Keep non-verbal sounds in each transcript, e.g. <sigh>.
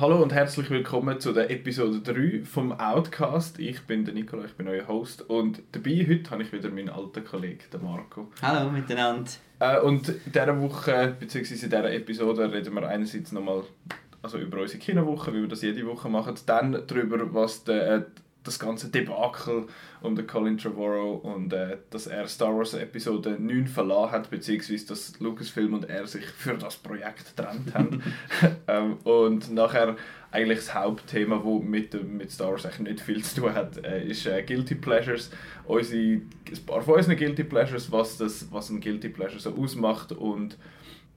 Hallo und herzlich willkommen zu der Episode 3 vom Outcast. Ich bin der Nicola, ich bin euer Host und dabei heute habe ich wieder meinen alten Kollegen, den Marco. Hallo miteinander. Äh, und in dieser Woche, beziehungsweise in dieser Episode, reden wir einerseits nochmal also über unsere Kinowoche, wie wir das jede Woche machen, dann darüber, was der, äh, das ganze Debakel um den Colin Trevorrow und äh, dass er Star Wars Episode 9 verlassen hat, beziehungsweise dass Lucasfilm und er sich für das Projekt getrennt haben. <laughs> <laughs> ähm, und nachher eigentlich das Hauptthema, das mit, mit Star Wars eigentlich nicht viel zu tun hat, äh, ist äh, Guilty Pleasures. Unsere, ein paar von unseren Guilty Pleasures, was, das, was ein Guilty Pleasure so ausmacht und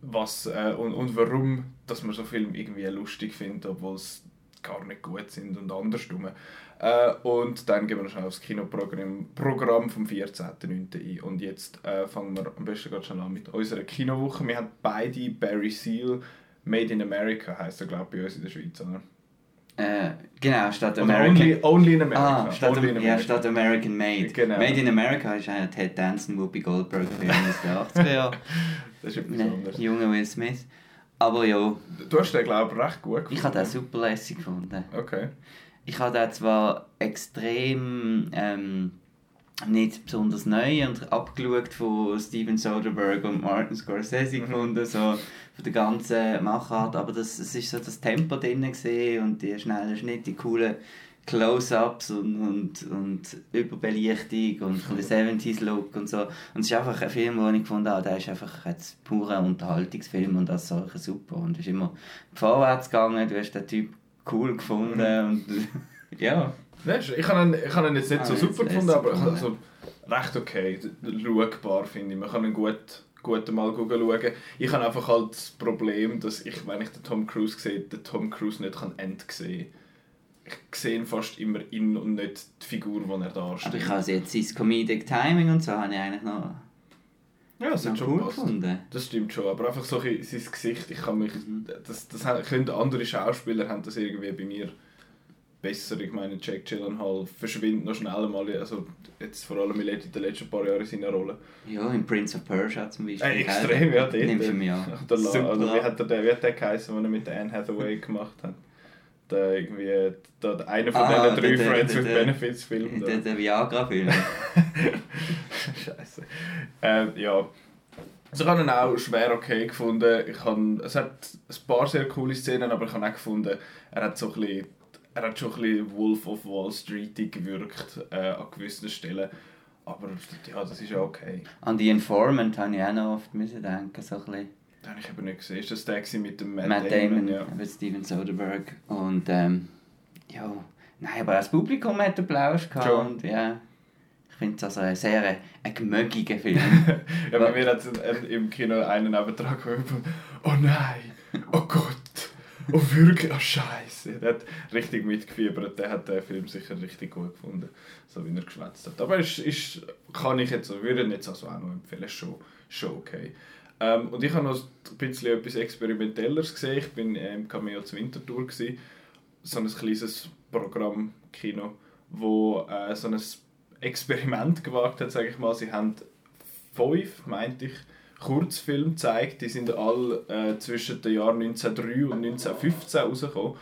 was äh, und, und warum dass man so Filme irgendwie lustig findet, obwohl sie gar nicht gut sind und andersrum. Äh, und dann gehen wir schnell aufs Kinoprogramm Programm vom 14.09. ein. Und jetzt äh, fangen wir am besten gerade schon an mit unserer Kinowoche. Wir haben beide Barry Seal Made in America, heisst er glaube ich bei uns in der Schweiz, oder? Äh, genau, statt American... Only, only in America. Ah, statt, only in America. Ja, statt American Made. Genau. Made in America ist ein Ted Danson, Whoopi Goldberg Film aus den 80er Jahren. <laughs> Das ist etwas Ne, anderes. Junge Will Smith. Aber ja, Du hast den glaube ich recht gut gefunden. ich habe den super lässig gefunden. Okay. Ich habe den zwar extrem ähm, nicht besonders neu und abgeschaut von Steven Soderbergh und Martin Scorsese Mhm. gefunden, so von der ganzen Machart, aber das, es ist so das Tempo drin gesehen und die schnellen Schnitte, die coolen Close-ups und, und, und Überbelichtung und ein bisschen 70s-Look und so. Und es ist einfach ein Film, wo ich gefunden habe, der ist einfach ein purer Unterhaltungsfilm und das solche super und ist immer vorwärts gegangen, du hast den Typ cool gefunden und <laughs> ja. Weißt ich habe ihn, ich habe ihn jetzt nicht Ah, so super gefunden, aber gefunden. also recht okay, schaubar finde ich. Man kann ihn gut, gut mal schauen. Ich habe einfach halt das Problem, dass ich, wenn ich den Tom Cruise sehe, den Tom Cruise nicht kann end sehen Ich sehe ihn fast immer in und nicht die Figur, die er Aber darstellt. ich habe jetzt sein Comedic Timing und so habe ich eigentlich noch, ja, das hat schon gepasst. gefunden. Das stimmt schon, aber einfach so ein sein Gesicht, ich kann mich, das, das haben- können andere Schauspieler haben das irgendwie bei mir besser. Ich meine, Jack Gyllenhaal verschwindet noch schnell mal, also jetzt vor allem in den letzten paar Jahren in seiner Rolle. Ja, in Prince of Persia zum Beispiel. Äh, extrem, ja, dort. Nimmst du mir an. Der La, Super. oder wie hat der, wie hat der geheißen, den er mit Anne Hathaway gemacht hat? Der irgendwie, der, einer von Ah, diesen drei der- Friends der- with der- Benefits Filmen. Der, der Viagra-Film. <laughs> Scheiße. Ähm, ja. Also ich habe ihn auch schwer okay gefunden. Ich habe, es hat ein paar sehr coole Szenen, aber ich habe auch gefunden, er hat so ein bisschen, er hat schon ein bisschen Wolf of Wall Street gewirkt äh, an gewissen Stellen. Aber ja, das ist ja okay. An die Informant habe ich auch noch oft müssen denken, so ein bisschen. Habe ich eben nicht gesehen. Ist das der mit dem Matt, Matt Damon, Ja. mit Steven Soderbergh. Und ähm, ja, nein, aber das Publikum hat Applaus gehabt. Schon. Und, ja, ich finde es also ein sehr äh, ein gemögiger Film. <laughs> ja, bei mir hat es im Kino einen Nebentrag gehabt. Oh nein! Oh Gott! Oh wirklich? Oh Scheiße! Der hat richtig mitgefiebert. Der hat den Film sicher richtig gut gefunden, so wie er geschwätzt hat. Aber ist, ist, kann ich jetzt, würde ihn jetzt also auch noch empfehlen. Schon, schon okay. Ähm, und ich habe noch ein bisschen etwas Experimentelleres gesehen. Ich bin im Cameo zur Wintertour. Gewesen. So ein kleines Programmkino, wo äh, so ein Experiment gewagt hat, sage ich mal. Sie haben fünf, meinte ich, Kurzfilme gezeigt. Die sind alle äh, zwischen den Jahren 1903 und 1915 rausgekommen.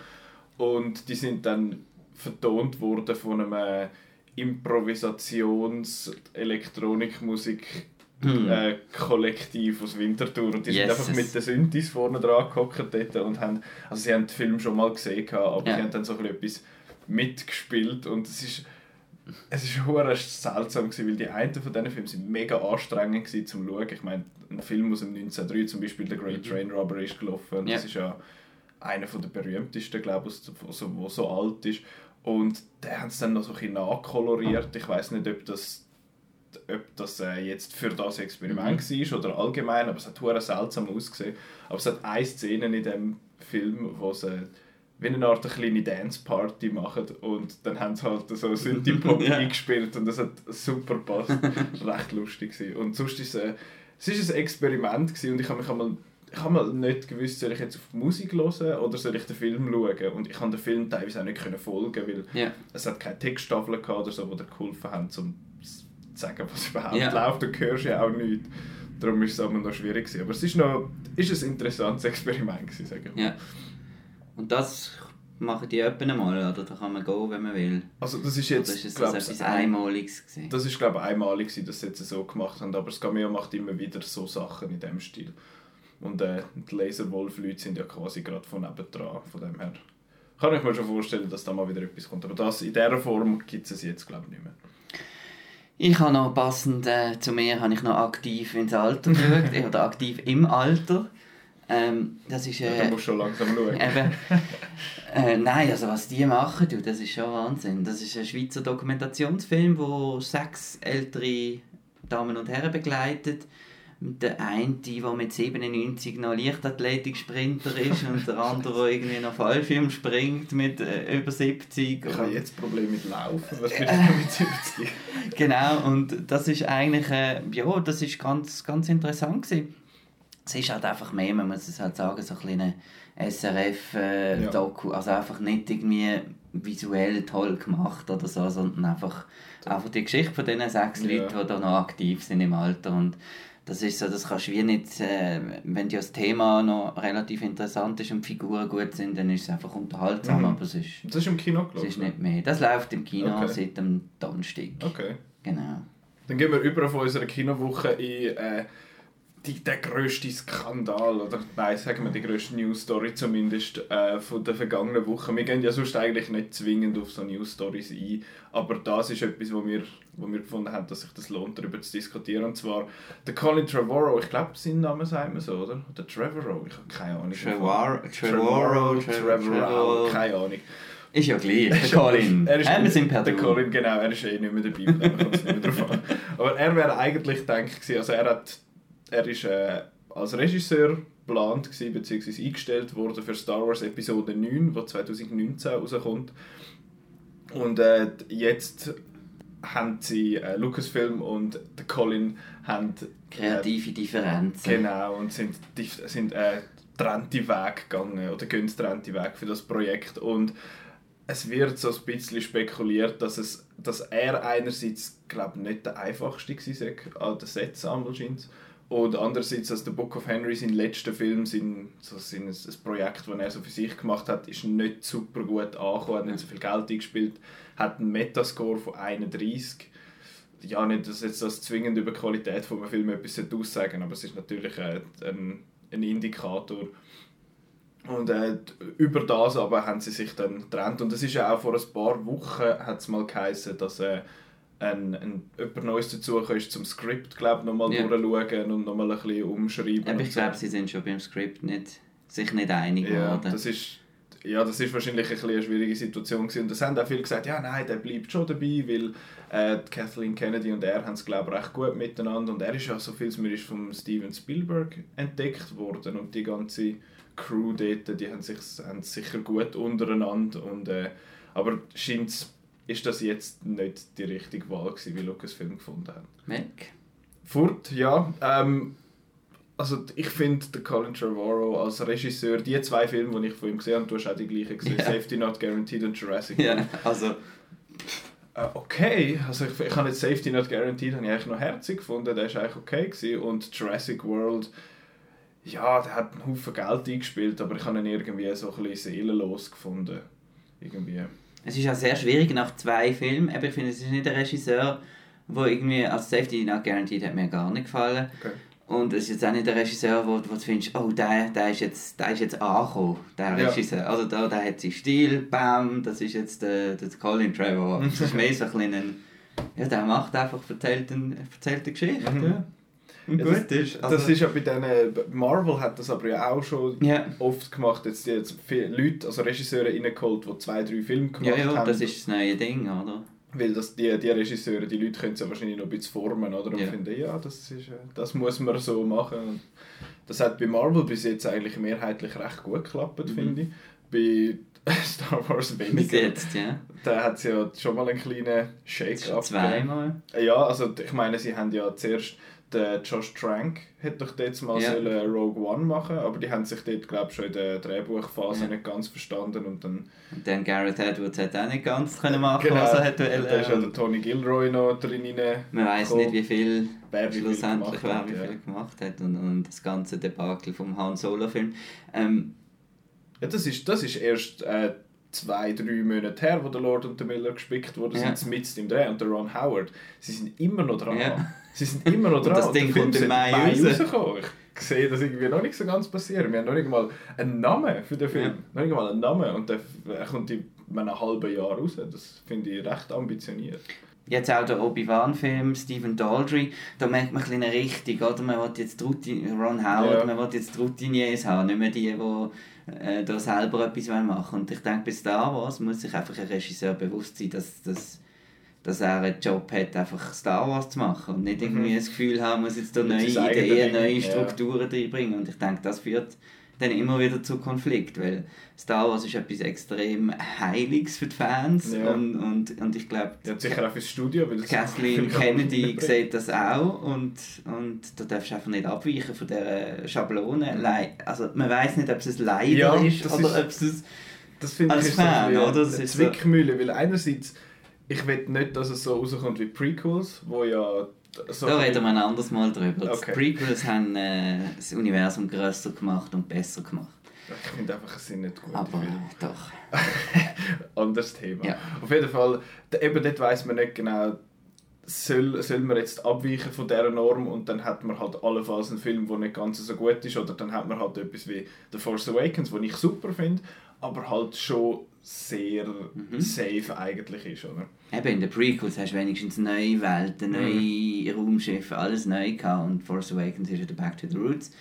Und die sind dann vertont worden von einem äh, Improvisations-Elektronikmusik Hm. äh, Kollektiv aus Winterthur und die sind Yes. einfach mit den Synthes vorne dran gehockt dort und haben, also sie haben den Film schon mal gesehen aber Ja. sie haben dann so ein etwas mitgespielt und es ist es ist hure seltsam gewesen, weil die einen von diesen Filmen sind mega anstrengend gewesen zum schauen. Ich meine, ein Film aus dem 1903 zum Beispiel The Great Train Robbery ist gelaufen und Ja. das ist ja einer von der berühmtesten, glaube ich, also, wo so alt ist und der haben es dann noch so ein bisschen nachkoloriert. Ich weiß nicht, ob das ob das äh, jetzt für das Experiment war oder allgemein, aber es hat hure seltsam ausgesehen. Aber es hat eine Szene in dem Film, wo sie wie eine Art eine kleine Dance-Party machen und dann haben sie halt so Synthie-Pop <laughs> Ja. eingespielt und das hat super gepasst. <laughs> Recht lustig gewesen. Und sonst ist es, äh, es ist ein Experiment gewesen und ich habe mich einmal ich habe mal nicht gewusst, soll ich jetzt auf die Musik hören oder soll ich den Film schauen. Und ich konnte den Film teilweise auch nicht können folgen, weil Ja. es hat keine Texttafeln gehabt oder so, die dir geholfen haben, um sagen, was überhaupt Ja. läuft. Du hörst ja auch nichts. Darum ist es immer noch schwierig gewesen. Aber es ist noch ist ein interessantes Experiment gewesen, sage ich mal. Ja. Und das machen die öppen mal, oder da kann man gehen, wenn man will. Also das ist jetzt, oder ist glaub, das etwas Einmaliges gewesen? Das ist glaube ich einmalig, gewesen, dass sie jetzt so gemacht haben, aber das Cameo macht immer wieder so Sachen in dem Stil. Und äh, die Laserwolf-Leute sind ja quasi gerade von nebendran, von dem her. Kann ich mir schon vorstellen, dass da mal wieder etwas kommt. Aber das, in dieser Form gibt es jetzt glaube ich nicht mehr. Ich habe noch passend äh, zu mir habe ich noch aktiv ins Alter geschaut, oder aktiv im Alter. Ähm, das ist Ja, äh, da musst du schon langsam schauen. <laughs> Eben, äh, nein, also was die machen, du, das ist schon Wahnsinn. Das ist ein Schweizer Dokumentationsfilm, wo sechs ältere Damen und Herren begleitet. Der eine, der mit 97 noch Leichtathletik-Sprinter ist und der andere, der irgendwie noch Fallschirm springt mit äh, über 70. Ich habe jetzt Probleme mit Laufen. Was bist du mit 70? <laughs> Genau, und das ist eigentlich, äh, ja, das ist ganz, ganz interessant gewesen. Es ist halt einfach mehr, man muss es halt sagen, so ein SRF-Doku, also einfach nicht irgendwie visuell toll gemacht oder so, sondern einfach, einfach die Geschichte von diesen sechs Ja. Leuten, die da noch aktiv sind im Alter und das ist so, das kannst du wie nicht, äh, wenn dir das Thema noch relativ interessant ist und die Figuren gut sind, dann ist es einfach unterhaltsam, Mhm. aber es ist, Das ist im Kino, es glaube ist ich. nicht mehr. Das läuft im Kino Okay. seit dem Donnerstag. Okay. Genau. Dann gehen wir über von unserer Kinowoche in äh, die, den grössten Skandal, oder nein, sagen wir die grösste News-Story zumindest äh, von der vergangenen Woche. Wir gehen ja sonst eigentlich nicht zwingend auf so News-Stories ein, aber das ist etwas, wo wir, wo wir gefunden haben, dass sich das lohnt, darüber zu diskutieren. Und zwar der Colin Trevorrow, ich glaube, seinen Namen sagt man so, oder? Oder Trevorrow, ich habe keine Ahnung. Trevor- Trevorrow, Trevorrow, Trevorrow, keine Ahnung. Ist ja gleich, der <laughs> Colin. Er ist wir sind per der. Colin, genau, er ist eh nicht mehr dabei, dem kommt es nicht mehr drauf an. <laughs> Aber er wäre eigentlich gedacht gewesen, also er hat, er ist äh, als Regisseur geplant beziehungsweise eingestellt worden für Star Wars Episode 9, die 2019 rauskommt. Und äh, jetzt haben sie äh, Lucasfilm und der Colin haben äh, Kreative Differenzen. Genau, und sind, sind äh, getrennte Wege gegangen oder gehen getrennte Wege für das Projekt. Und es wird so ein bisschen spekuliert, dass, es, dass er einerseits, glaube nicht der einfachste war an den Sets scheint und andererseits, dass der Book of Henry, sein letzter Film, sein, so sein, ein Projekt, das er so für sich gemacht hat, ist nicht super gut angekommen, hat nicht so viel Geld eingespielt, hat einen Metascore von 31 ja, nicht, dass jetzt das zwingend über die Qualität von einem Film etwas aussagen aber es ist natürlich äh, ein, ein Indikator. Und äh, über das aber haben sie sich dann getrennt. Und es ist ja auch vor ein paar Wochen hat es mal geheißen, dass äh, ein, ein, jemand Neues dazugekommen ist zum Skript, glaube nochmal Ja. durchschauen und nochmal ein bisschen umschreiben. Aber ich so. glaube, sie sind schon beim Skript nicht, sich nicht einig Ja, geworden. das ist, ja, das ist wahrscheinlich ein eine schwierige Situation gewesen. Und es haben auch viele gesagt, ja nein, der bleibt schon dabei, weil äh, Kathleen Kennedy und er haben es glaube recht gut miteinander und er ist ja so viel mir ist von Steven Spielberg entdeckt worden und die ganze Crew dort, die haben sich haben sicher gut untereinander und äh, aber scheint ist das jetzt nicht die richtige Wahl gewesen, wie Lucasfilm gefunden hat. Weg. Furt, ja. Ähm, also ich finde den Colin Trevorrow als Regisseur, die zwei Filme, die ich von ihm gesehen habe, du hast auch die gleichen gesehen, Ja. Safety Not Guaranteed und Jurassic Ja, also, äh, okay, also ich, ich habe jetzt Safety Not Guaranteed habe ich eigentlich noch herzig gefunden, der ist eigentlich okay gewesen. und Jurassic World, ja, der hat einen Haufen Geld eingespielt, aber ich habe ihn irgendwie so ein bisschen seelenlos gefunden, irgendwie. Es ist auch sehr schwierig nach zwei Filmen. Aber ich finde, es ist nicht ein Regisseur, wo irgendwie, als Safety Not Guaranteed hat mir gar nicht gefallen. Okay. Und es ist jetzt auch nicht der Regisseur, wo, wo du findest, oh, der, der, ist jetzt, der ist jetzt angekommen, der Ja. Regisseur. Also der, der hat seinen Stil, bam, das ist jetzt der, der Colin Trevor. Das ist mehr so ein bisschen ein, ja, der macht einfach, erzählt, ein, erzählt eine Geschichte. Mhm. Ja. Ja, gut ist. Also, Das ist ja bei denen, Marvel hat das aber ja auch schon ja, oft gemacht, jetzt, jetzt viele Leute, also Regisseure reingeholt, die zwei, drei Filme gemacht ja, ja, haben. das ist das neue Ding, oder? Weil das, die, die Regisseure, die Leute können es ja wahrscheinlich noch ein bisschen formen, oder? Und Ja. finden, ja, das, ist, äh, das muss man so machen. Das hat bei Marvel bis jetzt eigentlich mehrheitlich recht gut geklappt, Mhm. finde ich. Bei <laughs> Star Wars Bis weniger. jetzt, ja. Da hat es ja schon mal einen kleinen Shake-up. Zweimal. Ja, also ich meine, sie haben ja zuerst der Josh Trank hätte doch jetzt mal Ja. sollen Rogue One machen, aber die haben sich dort glaube ich schon in der Drehbuchphase Ja. nicht ganz verstanden und dann Und dann Gareth Edwards hat auch nicht ganz können machen, genau, was er hätte wollen. da ist ja der Tony Gilroy noch drin. Man weiß nicht, wie viel Wer schlussendlich gemacht wer hat, wie viel gemacht hat und, und das ganze Debakel vom Han Solo Film. Ähm, Ja, das ist, das ist erst äh, zwei, drei Monate her, wo der Lord und der Miller gespickt wurden, Ja. sind mit im Dreh und der Ron Howard. Sie sind immer noch dran. Ja. Sie sind immer noch Und dran. das Ding kommt im Mai raus. rauskommen. Ich sehe das irgendwie noch nicht so ganz passieren. Wir haben noch nicht mal einen Namen für den Film. Ja. Noch nicht mal einen Namen. Und der er kommt in einem halben Jahr raus. Das finde ich recht ambitioniert. Jetzt auch der Obi-Wan-Film, Stephen Daldry, da merkt man ein bisschen eine Richtung, oder? Man will jetzt Routine, Ron Howard, Ja. man will jetzt Routiniers haben, nicht mehr die, die äh, da selber etwas machen wollen. Und ich denke, bei Star Wars muss sich einfach ein Regisseur bewusst sein, dass, dass, dass er einen Job hat, einfach Star Wars zu machen und nicht irgendwie Mhm. das Gefühl haben, muss jetzt da neue Ideen, neue ja. Strukturen reinbringen. Und ich denke, das führt dann immer wieder zu Konflikt, weil Star Wars ist etwas extrem Heiliges für die Fans Ja. und, und, und ich glaube, Ja, sicher auch fürs Studio. Weil das Kathleen <laughs> Kennedy sieht das auch und, und da darfst du einfach nicht abweichen von dieser Schablone. Lei- Also man weiß nicht, ob es ein Leider Ja, ist das oder ist- ob es Das finde ich Als ist so Fan? Das eine Zwickmühle, weil einerseits, ich will nicht, dass es so rauskommt wie Prequels, wo ja so Da reden wir ein anderes Mal drüber. Okay. Die Prequels haben äh, das Universum grösser gemacht und besser gemacht. Ich finde einfach, es sind nicht gute Aber doch. <laughs> Anderes Thema. Ja. Auf jeden Fall, eben dort weiss man nicht genau, soll, soll man jetzt abweichen von dieser Norm und dann hat man halt allenfalls einen Film, der nicht ganz so gut ist oder dann hat man halt etwas wie The Force Awakens, den ich super finde, aber halt schon sehr Mhm. safe eigentlich ist, oder? Eben in den Prequels hast du wenigstens neue Welten, neue Raumschiffe, alles neu gehabt und Force Awakens ist wieder Back to the Roots.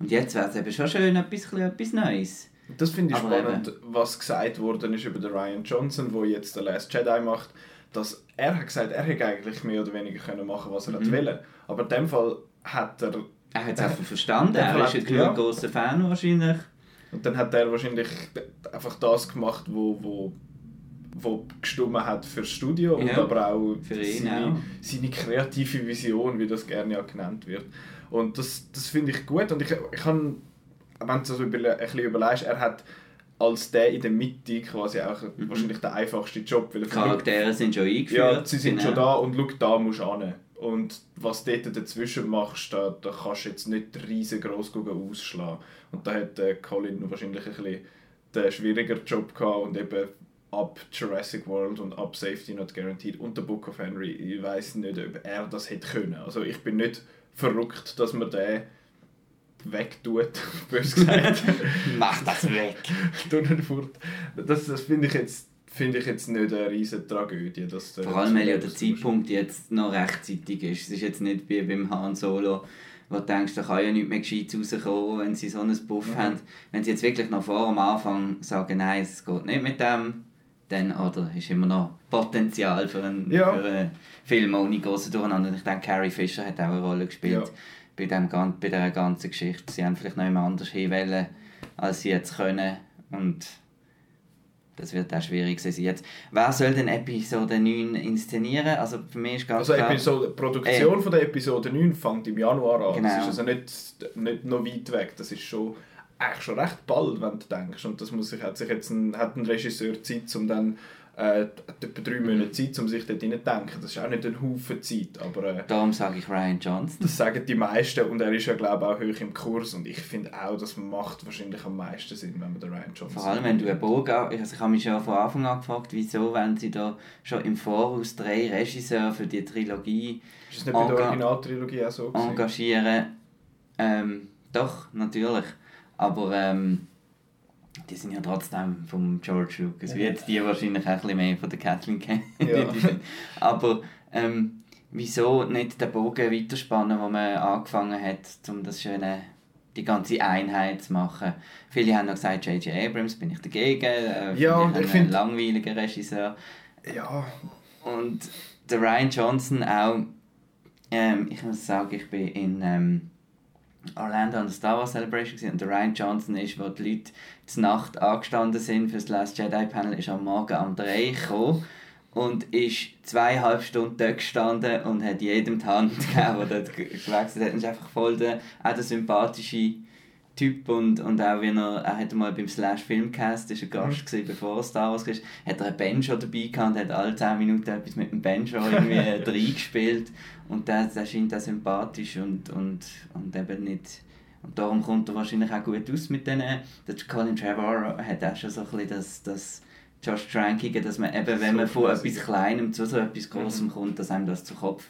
Und jetzt wäre es eben schon schön, etwas, etwas Neues. Das finde ich Aber spannend, was gesagt worden ist über den Ryan Johnson, der jetzt The Last Jedi macht, dass er hat gesagt, er hätte eigentlich mehr oder weniger können machen, was er Mhm. wollte. Aber in dem Fall hat er Er hat es einfach verstanden, Der er ist ein ja. großer Fan wahrscheinlich. Und dann hat er wahrscheinlich einfach das gemacht, wo, wo, wo gestimmt hat fürs Studio und Ja, aber auch seine, auch. seine kreative Vision, wie das gerne ja genannt wird. Und das, das finde ich gut und ich, ich kann, wenn du überle- ein bisschen überlegst, er hat als der in der Mitte quasi auch Mhm. wahrscheinlich der einfachste Job, weil er Die Charaktere sind schon eingeführt. ja, sie sind genau. schon da und schau, da musst du hin. Und was du dort dazwischen machst, da, da kannst du jetzt nicht riesengroß ausschlagen. Und da hat äh, Colin wahrscheinlich ein bisschen den schwieriger Job gehabt und eben ab Jurassic World und ab Safety Not Guaranteed und der Book of Henry, ich weiß nicht, ob er das hätte können. Also ich bin nicht verrückt, dass man den wegtut, <laughs> bös gesagt. <laughs> Mach das weg! <laughs> Fort. Das, das finde ich jetzt finde ich jetzt nicht eine riesige Tragödie. Dass der Vor allem, weil ja der Zeitpunkt jetzt noch rechtzeitig ist. Es ist jetzt nicht wie beim Han Solo, wo du denkst, da kann ja nicht mehr gescheit rauskommen, wenn sie so einen Buff Mhm. haben. Wenn sie jetzt wirklich noch vor am Anfang sagen, nein, es geht nicht mit dem, dann oder, ist immer noch Potenzial für einen, Ja. für einen Film ohne grossen Durcheinander. Und ich denke, Carrie Fisher hat auch eine Rolle gespielt Ja. bei, dem, bei dieser ganzen Geschichte. Sie haben vielleicht noch jemand anders hinwählen, als sie jetzt können. Und das wird auch schwierig sein. Jetzt, wer soll denn Episode 9 inszenieren? Also für mich ist ganz Also klar... Episode, die Produktion von der Episode 9 fängt im Januar an. Genau. Das ist also nicht, nicht noch weit weg. Das ist schon, eigentlich schon recht bald, wenn du denkst. Und das muss sich, hat sich jetzt ein, hat ein Regisseur Zeit, um dann äh, etwa drei Monate Zeit, um sich dort hineinzudenken. Das ist auch nicht ein Haufen Zeit, aber äh, Darum sage ich Ryan Johnson. das sagen die meisten und er ist ja glaube ich auch hoch im Kurs und ich finde auch, das macht wahrscheinlich am meisten Sinn, wenn man den Ryan Johnson Vor allem, wenn du einen Bogen... Also ich habe mich schon von Anfang an gefragt, wieso, wenn sie da schon im Voraus drei Regisseure für die Trilogie Ist das nicht bei der Originaltrilogie auch so gewesen? engagieren. Ähm, doch, natürlich. Aber ähm, die sind ja trotzdem vom George Lucas. Wie jetzt die wahrscheinlich auch ein bisschen mehr von der Kathleen Kennedy <laughs> Ja. Aber ähm, wieso nicht den Bogen weiterspannen, wo man angefangen hat, um das schöne die ganze Einheit zu machen. Viele haben noch gesagt, J.J. Abrams bin ich dagegen. Äh, Ja, und finde ich einen find- langweiligen Regisseur. Ja, Und der Ryan Johnson auch, ähm, ich muss sagen, ich bin in ähm, Orlando an der Star Wars Celebration gewesen, und der Ryan Johnson ist, wo die Leute zur Nacht angestanden sind für das Last Jedi Panel, ist am Morgen um 3 Uhr gekommen und ist zweieinhalb Stunden dort gestanden und hat jedem die Hand <laughs> gegeben, der dort ge- gewechselt hat. Und ist einfach voll der, auch der sympathische Typ und, und auch wenn er, er hat mal beim Slash Filmcast ist ein Gast gewesen, bevor er Star Wars war, hat er ein Banjo dabei gehabt und hat alle 10 Minuten etwas mit dem Banjo irgendwie <laughs> reingespielt und der, der scheint auch sympathisch und, und, und eben nicht und darum kommt er wahrscheinlich auch gut aus mit denen. Der Colin Trevor hat auch schon so ein bisschen das, das Josh Trank, dass man eben, wenn So man von etwas Kleinem zu so etwas Großem Mhm. kommt, dass einem das zu Kopf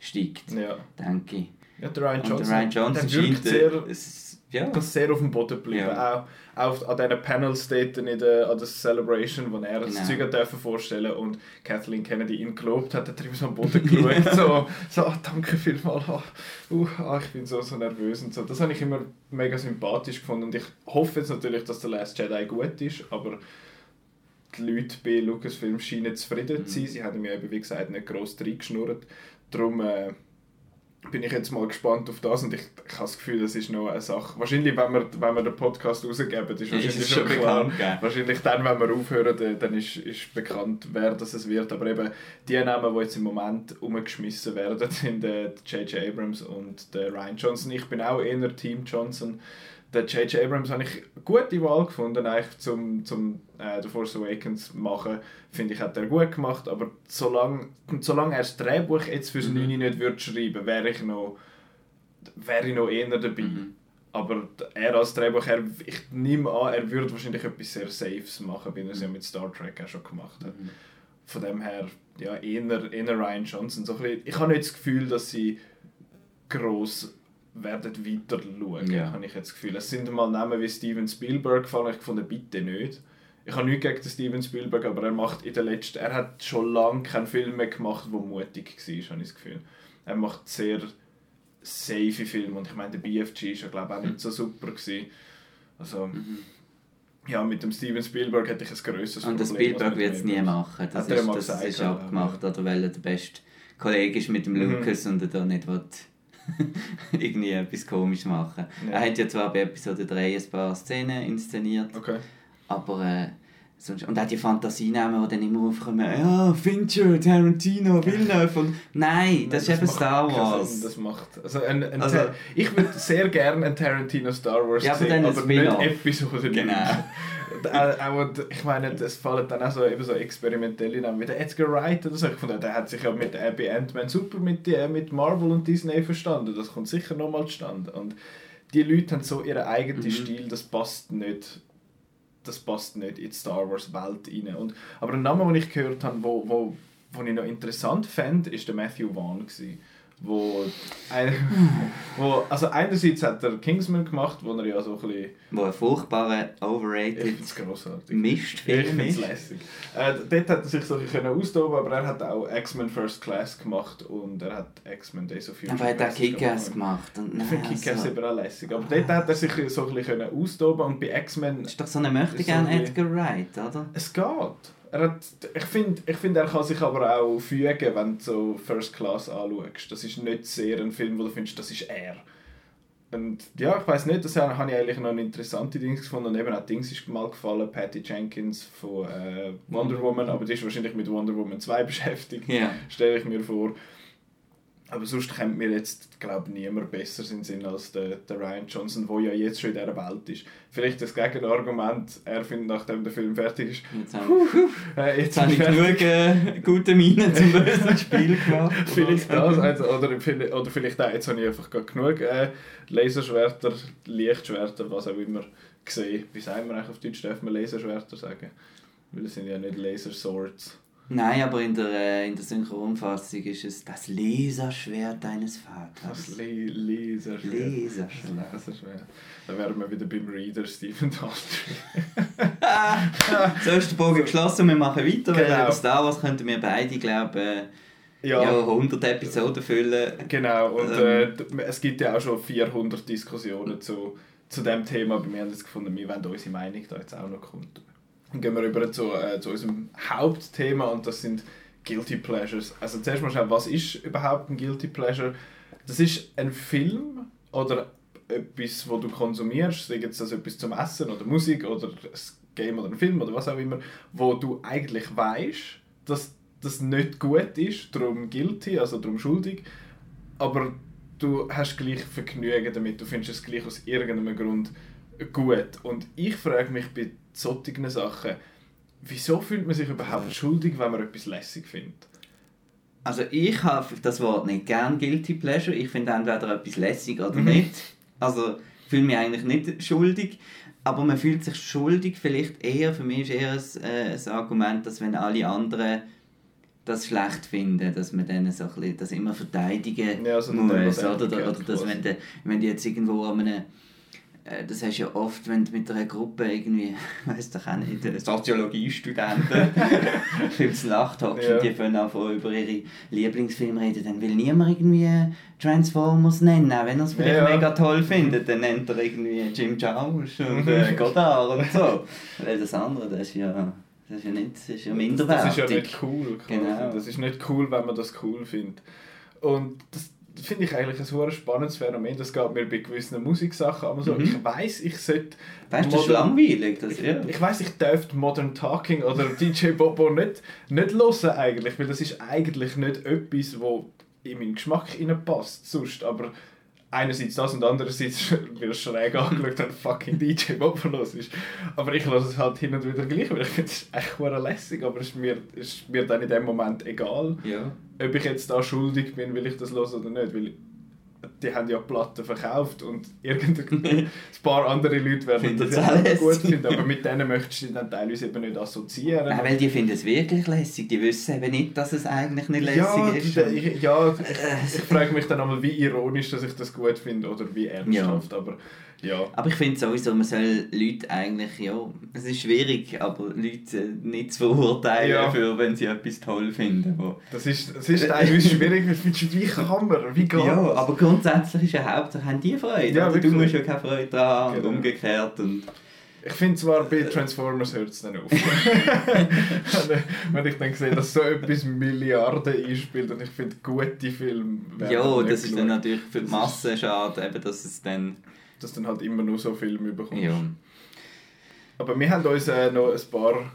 steigt, Ja. denke ich. ja, der Ryan Und Johnson, der Ryan Johnson der wirkt scheint, sehr, äh, es, ja, das sehr auf dem Boden geblieben. Ja. Auch, auch an diesen Panels dort in der, an der Celebration, wo er das Genau. Zeug dürfen vorstellen und Kathleen Kennedy ihn gelobt hat, hat er immer so am Boden geschaut. <laughs> so, so ah, danke vielmals. Ah, uh, ah, ich bin so, so nervös und so. Das habe ich immer mega sympathisch gefunden und ich hoffe jetzt natürlich, dass der Last Jedi gut ist, aber die Leute bei Lucasfilm scheinen zufrieden zu sein. Mhm. Sie haben mir eben, wie gesagt, nicht gross reingeschnurrt. Darum äh, bin ich jetzt mal gespannt auf das und ich, ich habe das Gefühl, das ist noch eine Sache. Wahrscheinlich, wenn wir, wenn wir den Podcast rausgeben, ist wahrscheinlich es schon klar. bekannt, gell? Wahrscheinlich dann, wenn wir aufhören, dann- dann ist, ist bekannt, wer das es wird. Aber eben die Namen, die jetzt im Moment umgeschmissen werden, <laughs> sind äh, J.J. Abrams und der Ryan Johnson. Ich bin auch eher Team Johnson. Der J.J. Abrams habe ich eine gute Wahl gefunden, eigentlich zum, zum äh, The Force Awakens machen. Finde ich, hat er gut gemacht. Aber solange, solange er das Drehbuch jetzt fürs Mhm. 9 nicht würde schreiben wäre ich noch wäre ich noch eher dabei. Mhm. Aber er als Drehbuch, er, ich nehme an, er würde wahrscheinlich etwas sehr Safes machen, wie er es ja mit Star Trek auch schon gemacht hat. Mhm. Von dem her, ja, eher, eher Ryan Johnson. So bisschen, ich habe nicht das Gefühl, dass sie gross werden weiter schauen, Ja. habe ich jetzt das Gefühl. Es sind mal Namen wie Steven Spielberg gefallen, ich fand bitte nicht. Ich habe nichts gegen Steven Spielberg, aber er macht in der letzten, er hat schon lange keinen Film mehr gemacht, der mutig war, habe ich das Gefühl. Er macht sehr safe Filme und ich meine, der BFG ist ja glaube ich auch nicht so super gewesen. Also, Mhm. ja, mit dem Steven Spielberg hätte ich ein grösseres Und der Problem Spielberg wird es nie machen. Das Hat ist, das gesagt, ist abgemacht, oder weil er der beste Kollege ist mit dem Mhm. Lucas und er da nicht will, <laughs> irgendwie etwas komisch machen. Ja. Er hat ja zwar bei Episode 3 ein paar Szenen inszeniert, Okay. aber äh, sonst, und auch die Fantasienamen, die dann immer aufkommen, ja, Fincher, Tarantino, Villeneuve und nein, das, ist eben Star Wars. Das macht, also ein, ein Also- ich würde sehr gerne ein Tarantino Star Wars Ja, aber sehen, ein aber nicht. Episode Genau. <laughs> 9. Äh, auch, ich meine, es fallen dann auch so, eben so experimentelle Namen wie der Edgar Wright oder so. Ich fand, der hat sich ja mit bei Ant-Man super mit, äh, mit Marvel und Disney verstanden. Das kommt sicher nochmal zustande. Und die Leute haben so ihren eigenen Mhm. Stil, das passt nicht das passt nicht in die Star Wars Welt rein. Und, aber ein Name, den ich gehört habe, wo, wo, wo ich noch interessant fand, ist der Matthew Vaughn gewesen. Wo, ein, wo, also einerseits hat er Kingsman gemacht, wo er ja so ein bisschen, Wo ein furchtbarer, overrated es grossartig. Ich Mistfilm finde es ist. lässig. Äh, dort hat er sich so ein bisschen austoben aber er hat auch X-Men First Class gemacht und er hat X-Men Days of Future Aber er hat auch Kick-Ass gemacht. Und, Ich finde Kick-Ass also- eben auch lässig. Aber dort hat er sich so ein bisschen austoben und bei X-Men ist doch so eine möchte Ist gerne Edgar Wright, oder? Es geht. Er hat, ich finde, ich find, er kann sich aber auch fügen, wenn du so First Class anschaust. Das ist nicht sehr ein Film, wo du findest, das ist er. Und ja, ich weiß nicht, das habe ich eigentlich noch interessante Dings gefunden. Und eben auch Dings ist mal gefallen, Patty Jenkins von äh, Wonder Woman, aber die ist wahrscheinlich mit Wonder Woman 2 <laughs> beschäftigt, Ja. stelle ich mir vor. Aber sonst kommt mir jetzt, glaube ich, niemand besser in den Sinn als der, der Ryan Johnson, der ja jetzt schon in dieser Welt ist. Vielleicht das Gegenargument, er findet, nachdem der Film fertig ist, Jetzt habe <laughs> ich, äh, jetzt habe ich genug äh, gute Miene zum bösen Spiel gemacht. <laughs> vielleicht das, also, oder, vielleicht- oder vielleicht auch, jetzt habe ich einfach genug äh, Laserschwerter, Lichtschwerter, was auch immer gesehen. Wie sagen wir eigentlich auf Deutsch, dürfen wir Laserschwerter sagen? Weil es sind ja nicht Laserswords. Nein, aber in der, äh, in der Synchronfassung ist es das Laserschwert deines Das Vaters. Le Laserschwert. Laserschwert. Laserschwert. Da wären wir wieder beim Reader Stephen Daldry. <laughs> So ist der Bogen geschlossen und wir machen weiter, Genau. über Star Wars könnten wir beide, glaube äh, Ja, ja. 100 Episoden füllen. genau. Und Ähm. äh, es gibt ja auch schon 400 Diskussionen zu, zu diesem Thema, aber wir haben jetzt gefunden, wir wollen unsere Meinung da jetzt auch noch kundtun. Gehen wir über zu, äh, zu unserem Hauptthema und das sind Guilty Pleasures. Also zuerst mal schauen, was ist überhaupt ein Guilty Pleasure? Das ist ein Film oder etwas, wo du konsumierst, sei jetzt das etwas zum Essen oder Musik oder ein Game oder ein Film oder was auch immer, wo du eigentlich weißt, dass das nicht gut ist, darum guilty, also darum schuldig, aber du hast gleich Vergnügen damit, du findest es gleich aus irgendeinem Grund gut. Und ich frage mich bei solchen Sachen, wieso fühlt man sich überhaupt schuldig, wenn man etwas lässig findet? Also ich habe das Wort nicht gern Guilty Pleasure. Ich finde entweder etwas lässig oder Mhm. nicht. Also ich fühle mich eigentlich nicht schuldig. aber man fühlt sich schuldig, vielleicht eher, für mich ist eher ein, äh, ein Argument, dass wenn alle anderen das schlecht finden, dass man dann so ein bisschen, das immer verteidigen Ja, also muss. Oder, oder, oder dass wenn, de, wenn die jetzt irgendwo an einem das hast du ja oft, wenn du mit einer Gruppe irgendwie, <laughs> weiss doch auch nicht, äh, Soziologiestudenten <laughs> fünf Nacht hockst Ja. und die fangen an über ihre Lieblingsfilme reden, dann will niemand irgendwie Transformers nennen, auch wenn er es vielleicht Ja. mega toll findet, dann nennt er irgendwie Jim Jarmusch und äh, <laughs> Godard und so. Weil das andere, das ist ja, das ist ja nicht, das ist ja minderwertig. das ist ja nicht cool. quasi. Genau. Das ist nicht cool, wenn man das cool findet. Und das finde ich eigentlich ein sehr spannendes Phänomen. Das geht mir bei gewissen Musiksachen immer so. Mhm. Ich weiß, ich sollte. Weißt du, das ist langweilig. Das, ja. Ich weiß, ich darf Modern Talking oder <laughs> DJ Bobo nicht, nicht hören eigentlich, weil das ist eigentlich nicht etwas, wo in meinen Geschmack passt sonst, aber einerseits das und andererseits <laughs> wird es schräg angeschaut, wenn fucking DJ Bobo los ist. Aber ich lasse es halt hin und wieder gleich, weil ich finde es echt verdammt lässig, aber es ist mir, ist mir dann in dem Moment egal, ja. Ob ich jetzt da schuldig bin, will ich das los oder nicht, weil die haben ja Platten verkauft und irgendein <laughs> paar andere Leute werden das ja auch gut finden, aber mit denen möchtest du dich dann teilweise eben nicht assoziieren. Nein, weil die finden es wirklich lässig. Die wissen eben nicht, dass es eigentlich nicht lässig ja, ist. ich, ja, ich, ich frage mich dann einmal, wie ironisch, dass ich das gut finde oder wie ernsthaft, aber ja. Aber ich finde sowieso, man soll Leute eigentlich, ja, es ist schwierig, aber Leute nicht zu verurteilen, Ja. für, wenn sie etwas toll finden. Wo Das ist, das ist teilweise <laughs> schwierig, weil du wie kann man, wie geht ja, das? aber grundsätzlich ist ja Hauptsache, haben die Freude. Ja, oder? du musst ja keine Freude dran haben Genau. und umgekehrt. Und Ich finde zwar, bei Transformers hört es dann auf. <laughs> wenn, ich dann sehe, dass so etwas Milliarden einspielt und ich finde, gute Filme werden ja, das ist dann natürlich für die Masse schade, eben, dass es dann... Dass du dann halt immer nur so Filme bekommst. Ja. Aber wir haben uns äh, noch ein paar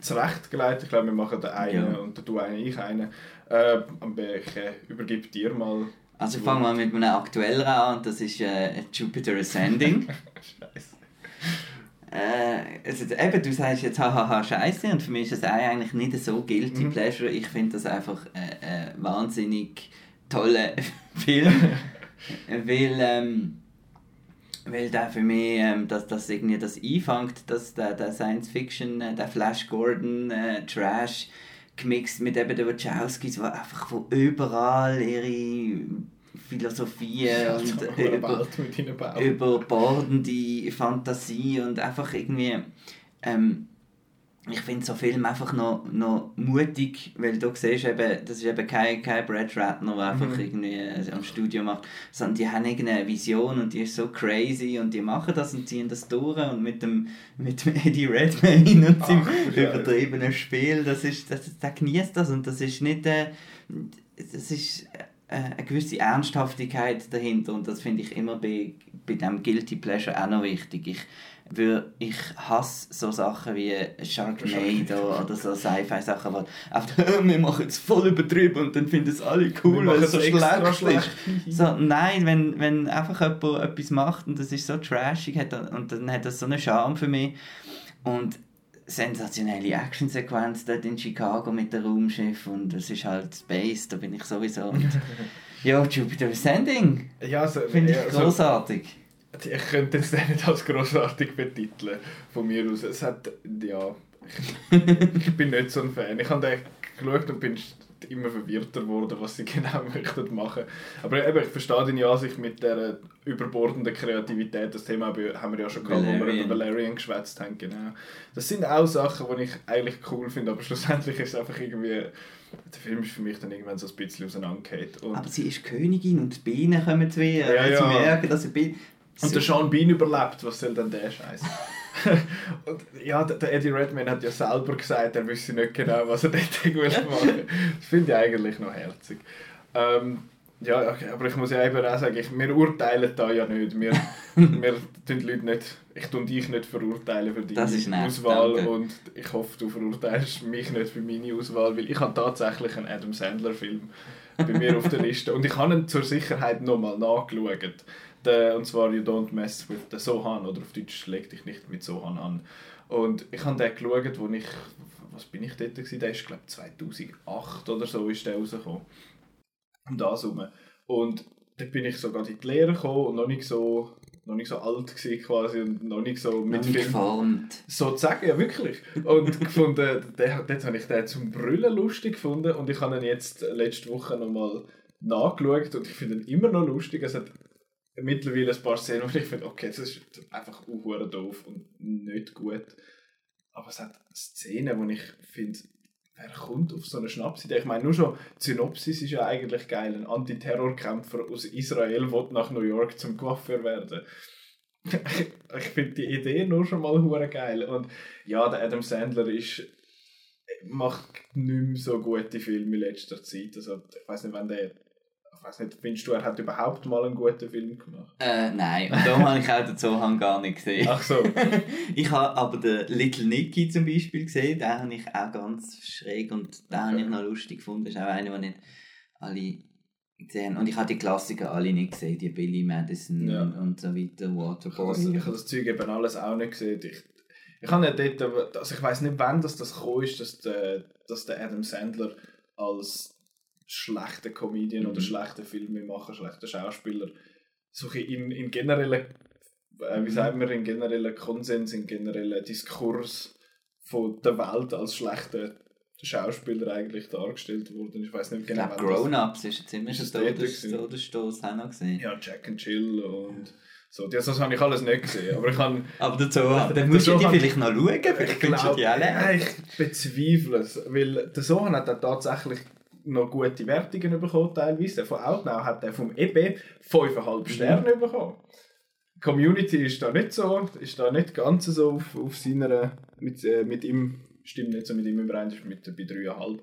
zurechtgelegt. Ich glaube, wir machen den einen Ja. und du einen, ich einen. Äh, ich äh, übergebe dir mal. Also ich fange mal mit einem aktuelleren an, und das ist äh, Jupiter Ascending. <laughs> Scheiße. Äh, also eben, du sagst jetzt hahaha scheiße und für mich ist das eigentlich nicht so guilty Mhm. pleasure. Ich finde das einfach äh, äh, wahnsinnig toller <laughs> Film, <laughs> weil ähm, weil der für mich ähm, dass das irgendwie das einfängt, dass der, der Science Fiction, äh, der Flash Gordon äh, Trash gemixt mit eben den Wachowskis, die einfach von überall ihre Philosophie und über, bauen. überbordende Fantasie und einfach irgendwie ähm, ich finde so Filme einfach noch, noch mutig, weil du siehst eben, das ist eben kein, kein Brad Ratner, der einfach Mhm. irgendwie äh, am Studio macht, sondern die haben irgendeine Vision und die ist so crazy und die machen das und ziehen das durch und mit dem, mit dem Eddie Redmayne und seinem Ach, übertriebenen Spiel, das ist, das, der genießt das und das ist nicht, äh, das ist äh, eine gewisse Ernsthaftigkeit dahinter und das finde ich immer bei, bei dem Guilty Pleasure auch noch wichtig. Ich, weil ich hasse so Sachen wie Sharknado oder so Sci-Fi-Sachen, wo einfach, <laughs> wir machen es voll übertrieben und dann finden es alle cool, weil es so schlecht schlecht. ist. So, nein, wenn, wenn einfach jemand etwas macht und das ist so trashig und dann hat das so einen Charme für mich. Und sensationelle Actionsequenz dort in Chicago mit dem Raumschiff und es ist halt Space, da bin ich sowieso. Und <laughs> ja, Jupiter Ascending Ja, also, finde ich ja, also, großartig. Ich könnte es nicht als grossartig betiteln, von mir aus. Es hat, ja, ich, bin nicht so ein Fan. Ich habe geschaut und bin immer verwirrter geworden, was sie genau <laughs> möchten machen. Aber eben, ich verstehe deine Ansicht mit der überbordenden Kreativität. Das Thema haben wir ja schon gehabt, wo wir über Valerian geschwätzt haben. Genau. Das sind auch Sachen, die ich eigentlich cool finde, aber schlussendlich ist es einfach irgendwie... Der Film ist für mich dann irgendwann so ein bisschen auseinandergefallen. Und Aber sie ist Königin und die Bienen kommen zu ihr. Ja, Ja, Sie merken, dass sie Bienen... Und der Sean Bean überlebt, was soll denn der Scheiß? <laughs> und ja, der, Eddie Redmayne hat ja selber gesagt, er wüsste nicht genau, was er dort <laughs> will machen Das finde ich eigentlich noch herzig. Ähm, ja, okay, aber ich muss ja eben auch sagen, ich, wir urteilen da ja nicht. Wir, <laughs> wir tun die Leute nicht, ich tue dich nicht verurteilen für deine nett, Auswahl danke. und ich hoffe, du verurteilst mich nicht für meine Auswahl, weil ich habe tatsächlich einen Adam Sandler Film bei mir auf der Liste und ich habe ihn zur Sicherheit nochmal nachgeschaut. Der, und zwar You Don't Mess with the Sohan oder auf Deutsch Leg dich nicht mit Sohan an. Und ich habe den geschaut, wo ich, was bin ich dort gewesen? Der ist glaube 2008 oder so ist der rausgekommen. Um das herum. Und dort bin ich sogar in die Lehre gekommen und noch nicht so noch nicht so alt gewesen quasi und noch nicht so mit nicht Film sozusagen, ja wirklich. Und <laughs> gefunden, der, dort habe ich den zum Brüllen lustig gefunden und ich habe ihn jetzt letzte Woche nochmal nachgeschaut und ich finde ihn immer noch lustig. Es hat mittlerweile ein paar Szenen, wo ich finde, okay, das ist einfach auch doof und nicht gut. Aber es hat Szenen, wo ich finde, wer kommt auf so eine Schnapsidee? Ich meine, nur schon die Synopsis ist ja eigentlich geil. Ein Antiterrorkämpfer aus Israel will nach New York zum Coiffeur werden. <laughs> ich finde die Idee nur schon mal hure geil. Und ja, der Adam Sandler ist macht nicht mehr so gute Filme in letzter Zeit. Also, ich weiß nicht, wann der ich weiß nicht, findest du, er hat überhaupt mal einen guten Film gemacht? Äh, nein, und darum habe ich auch den Zohan gar nicht gesehen. Ach so. <laughs> ich habe aber den Little Nicky zum Beispiel gesehen, den habe ich auch ganz schräg und den habe ich noch lustig gefunden. Das ist auch einer, den nicht alle gesehen haben. Und ich habe die Klassiker alle nicht gesehen, die Billy Madison Ja. und so weiter, Ich habe Waterboy. das, ich habe das Zeug eben alles auch nicht gesehen. Ich, ich habe ja dort, also ich weiß nicht, wann das, das gekommen ist, dass der, dass der Adam Sandler als schlechter Comedian Mhm. oder schlechter Filmemacher, schlechter Schauspieler, so ein bisschen in, generellen, äh, wie Mhm. sagen wir, in generellen Konsens, in generellen Diskurs von der Welt als schlechter Schauspieler eigentlich dargestellt wurde. Ich weiß nicht Ich genau, glaube, Grown-Ups ist jetzt immer gewesen? Todesstoß auch noch gesehen. Ja, Jack and Chill und so. Das, das habe ich alles nicht gesehen, aber ich habe Aber der Zohan, Der dann musst du die vielleicht noch schauen, vielleicht findest du die ja, leer. ich bezweifle es, weil der Sohn hat dann tatsächlich noch gute Wertungen bekommen teilweise. Der von Outnow hat der vom EB 5,5 Sterne bekommen. Community ist da nicht so, ist da nicht ganz so auf, auf seiner, mit, äh, mit ihm, stimmt nicht so mit ihm überein, ist mit bei 3,5.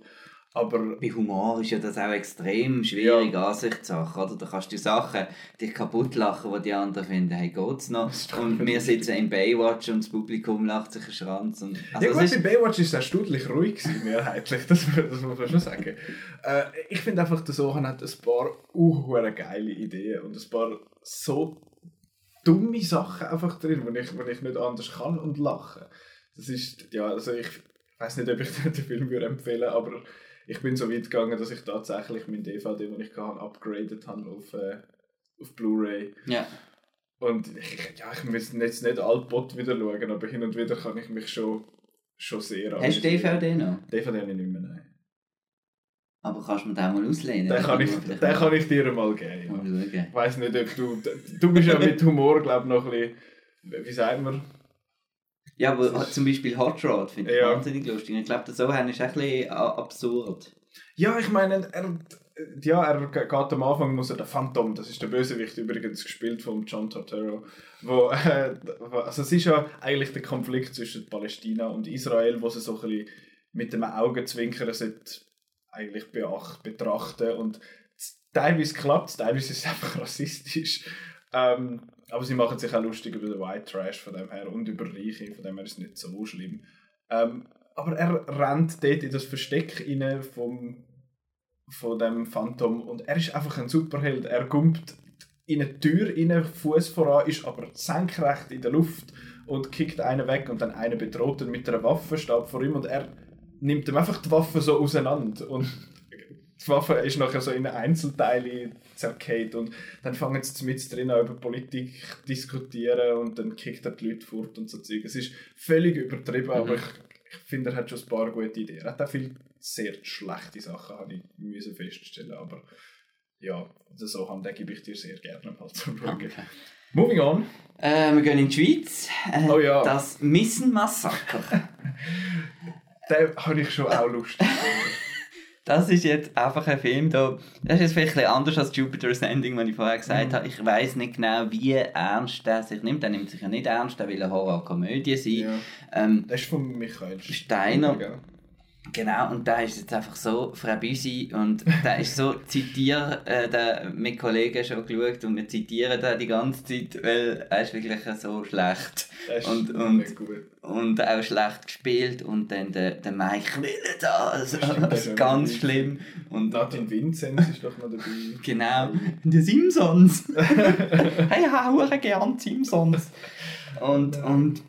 Aber Bei Humor ist ja das auch extrem schwierig, Ansichtssache, oder? Da kannst du Sachen dich kaputt lachen, die die anderen finden, hey, geht's noch? Und wir sitzen im Baywatch und das Publikum lacht sich einen Schranz. Und, also ja gut, ist, bei Baywatch ist es erstaunlich ruhig gewesen, mehrheitlich, das, das muss man schon sagen. Äh, ich finde einfach, der Sohn hat ein paar uh, geile Ideen und ein paar so dumme Sachen einfach drin, wo ich, wo ich nicht anders kann und lachen. Das ist, ja, also ich weiß nicht, ob ich <laughs> den Film würde empfehlen aber ich bin so weit gegangen, dass ich tatsächlich mein DVD, den ich hatte, upgraded habe auf, äh, auf Blu-ray. ja. Und ich, ja, ich muss jetzt nicht altbot wieder schauen, aber hin und wieder kann ich mich schon, schon sehr Hast du DVD noch? DVD habe ich nicht mehr, nein. Aber kannst du mir den mal auslehnen? Den kann ich, den kann ich dir mal geben. mal Ja. Ich weiss nicht, ob du... Du bist ja mit Humor, glaube ich, noch ein bisschen... Wie sagt man? Ja, aber zum Beispiel Hot Rod finde ich Ja. wahnsinnig lustig. Ich glaube, der Sohan ist auch ein bisschen absurd. Ja, ich meine, er, ja, er geht am Anfang, muss er der Phantom, das ist der Bösewicht übrigens, gespielt von John Turturro, wo, äh, also es ist ja eigentlich der Konflikt zwischen Palästina und Israel, wo sie so ein bisschen mit dem Augenzwinkern sollte eigentlich beacht, betrachten und teilweise klappt es, teilweise ist es einfach rassistisch, ähm, aber sie machen sich auch lustig über den White Trash von dem her und über Reiche, von dem her ist es nicht so schlimm. Ähm, aber er rennt dort in das Versteck rein vom, von dem Phantom und er ist einfach ein Superheld. Er kommt in eine Tür rein, Fuß voran, ist aber senkrecht in der Luft und kickt einen weg und dann einer bedroht mit einer Waffe, steht vor ihm und er nimmt ihm einfach die Waffe so auseinander und die Waffe ist nachher so in Einzelteile zerkehrt und dann fangen sie mit drin an über Politik diskutieren und dann kickt er die Leute fort und so Zeug. Es ist völlig übertrieben, aber ich, ich finde, er hat schon ein paar gute Ideen. Er hat auch viele sehr schlechte Sachen, habe ich müssen feststellen, aber ja, so haben, den gebe ich dir sehr gerne mal zum Schauen. Okay. Moving on. Äh, wir gehen in die Schweiz. Äh, Oh ja. Das Missen-Massaker. <laughs> Den habe ich schon auch lustig. Das ist jetzt einfach ein Film, da, das ist jetzt vielleicht ein bisschen anders als Jupiter's Ending, was ich vorher gesagt Mhm. habe. Ich weiß nicht genau, wie ernst er sich nimmt. Er nimmt sich ja nicht ernst, er will eine Horrorkomödie sein. ja. Ähm, Das ist von Michael Steiner. gell? Genau, und da ist jetzt einfach so Frabüsi und da ist so, <laughs> zitier, äh, da mit Kollegen schon geschaut und wir zitieren da die ganze Zeit, weil er ist wirklich so schlecht Das ist Und- und- und auch schlecht gespielt und dann der, der Mike will das, Das stimmt, das ist ganz schlimm und Martin Vinzenz ist doch noch dabei. <laughs> genau, die Simpsons, <laughs> hey, ich habe gern Simpsons. Und, und,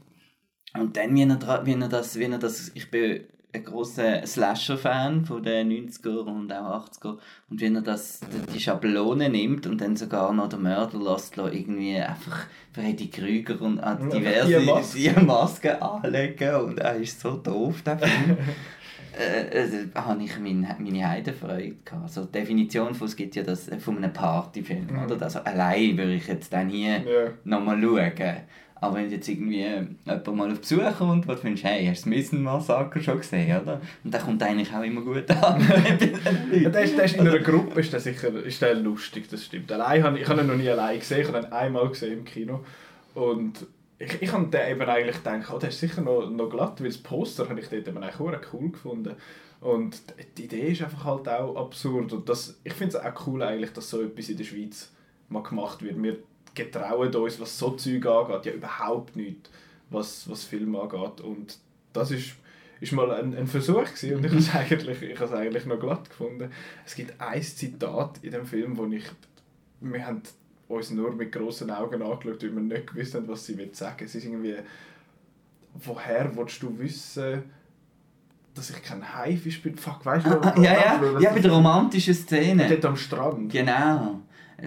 und dann, wie er, wie er das, wie er das, ich bin ein großer Slasher-Fan von den 90er und auch 80er. Und wenn er das, die Schablone nimmt und dann sogar noch den Mörder lässt, irgendwie einfach Freddy Krüger und äh, diverse Maske. die Masken anlegen und er ist so doof, der Film. <laughs> äh, äh, habe ich mein, meine Heidenfreude gehabt. Also die Definition von, es gibt ja das äh, von einem Partyfilm, Mhm. oder? Also allein würde ich jetzt dann hier Ja. nochmal schauen. Aber wenn jetzt irgendwie jemand mal auf Besuch kommt, wo du findest, hey, hast du das Missen-Massaker schon gesehen, oder? Und der kommt eigentlich auch immer gut an. <laughs> Ja, der <laughs> ist, der ist in einer Gruppe ist der sicher ist der lustig, das stimmt. Allein habe ich, habe ihn noch nie allein gesehen, ich habe ihn einmal gesehen im Kino. Und ich, ich habe den eben eigentlich gedacht, oh, der ist sicher noch, noch glatt, weil das Poster habe ich dort eben eigentlich auch cool gefunden. Und die Idee ist einfach halt auch absurd. Und das, ich finde es auch cool eigentlich, dass so etwas in der Schweiz mal gemacht wird. Wir getrauen uns, was so Zeug angeht, ja überhaupt nicht, was, was Film angeht. Und das ist, ist mal ein, ein Versuch gewesen und ich <laughs> habe es eigentlich, ich habe es eigentlich noch glatt gefunden. Es gibt ein Zitat in dem Film, wo ich, wir haben uns nur mit grossen Augen angeschaut, weil wir nicht gewusst haben, was sie will sagen. Es ist irgendwie, woher willst du wissen, dass ich kein Haifisch bin? Fuck, weißt du? Ah, ja, ja, ja, bei der romantischen Szene. Dort am Strand. Genau.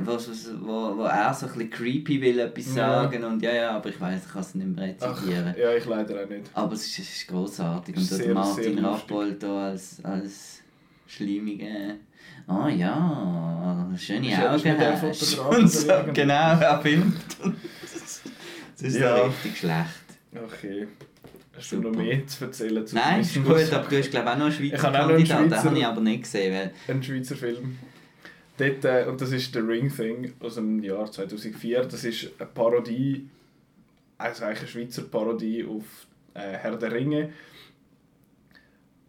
Wo, wo, wo er so ein bisschen creepy will etwas Ja. sagen und ja, ja, aber ich weiß, ich kann es nicht mehr Ach, rezitieren. ja, ich leider auch nicht. Aber es ist, es ist großartig. Und Sehr, Martin. Rappold da als, als schlimmige. Ah ja, schöne ist Augen hast. Und so, genau, er filmt. Das ist Ja. richtig schlecht. Okay. Hast du Super. noch mehr zu erzählen? zu Nein, ist gut, aber du hast glaube ich auch noch einen Ich Schweizer Kandidat, den habe ich aber nicht gesehen. Weil ein Schweizer Film. Dort, äh, und das ist The Ring Thing aus dem Jahr 2004. Das ist eine Parodie, also eigentlich eine Schweizer Parodie auf äh, Herr der Ringe.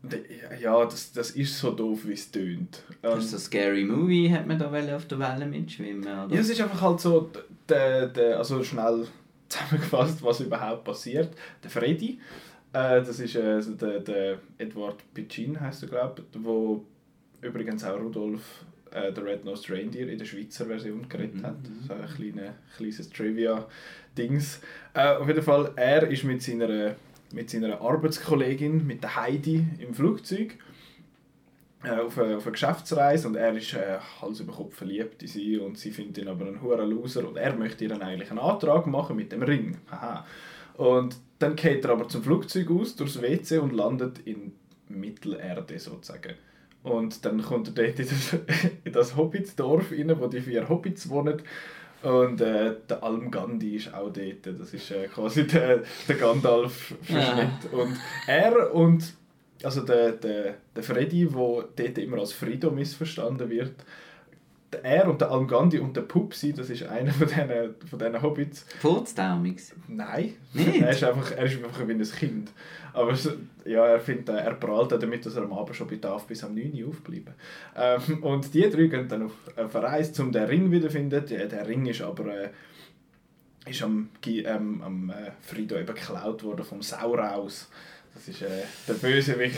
De- Ja, das, das ist so doof, wie es tönt. das Ähm, ist so ein Scary Movie, hat man da auf der Welle mitschwimmen oder? ja, es ist einfach halt so, der, der, also schnell <laughs> zusammengefasst, was überhaupt passiert. Der Freddy, äh, das ist äh, also der, der Edward Piccin, heißt er glaube ich, wo übrigens auch Rudolf äh, der Red-Nosed Reindeer in der Schweizer Version geredet Mhm, hat. mhm. So ein kleine, kleines Trivia-Dings. Äh, auf jeden Fall, er ist mit seiner, mit seiner Arbeitskollegin, mit der Heidi, im Flugzeug äh, auf, eine, auf eine Geschäftsreise und er ist äh, Hals über Kopf verliebt in sie und sie findet ihn aber einen hohen Loser und er möchte ihr dann eigentlich einen Antrag machen mit dem Ring. Haha. Und dann geht er aber zum Flugzeug aus, durchs WC und landet in Mittelerde sozusagen. Und dann kommt er dort in das, <laughs> in das Hobbitsdorf rein, wo die vier Hobbits wohnen. Und äh, der Alm Gandhi ist auch dort. Das ist äh, quasi der, der Gandalf-Verschnitt. Und er und also der, der, der Freddy, der dort immer als Frido missverstanden wird, er und der Alm Gandhi und der Pupsi, das ist einer von diesen, von diesen Hobbits. Furzdaumix. Nein, Nicht? er ist einfach, er ist einfach wie ein Kind. Aber es- ja, er, findet, er prahlt damit, dass er am Abend schon bei darf bis am 9 Uhr aufbleiben. Ähm, und die drei gehen dann auf eine Verreise, um den Ring wiederzufinden. Der, der Ring ist aber äh, ist am, ähm, am äh, Frido eben geklaut worden vom Sauraus. Das ist äh, der Bösewicht.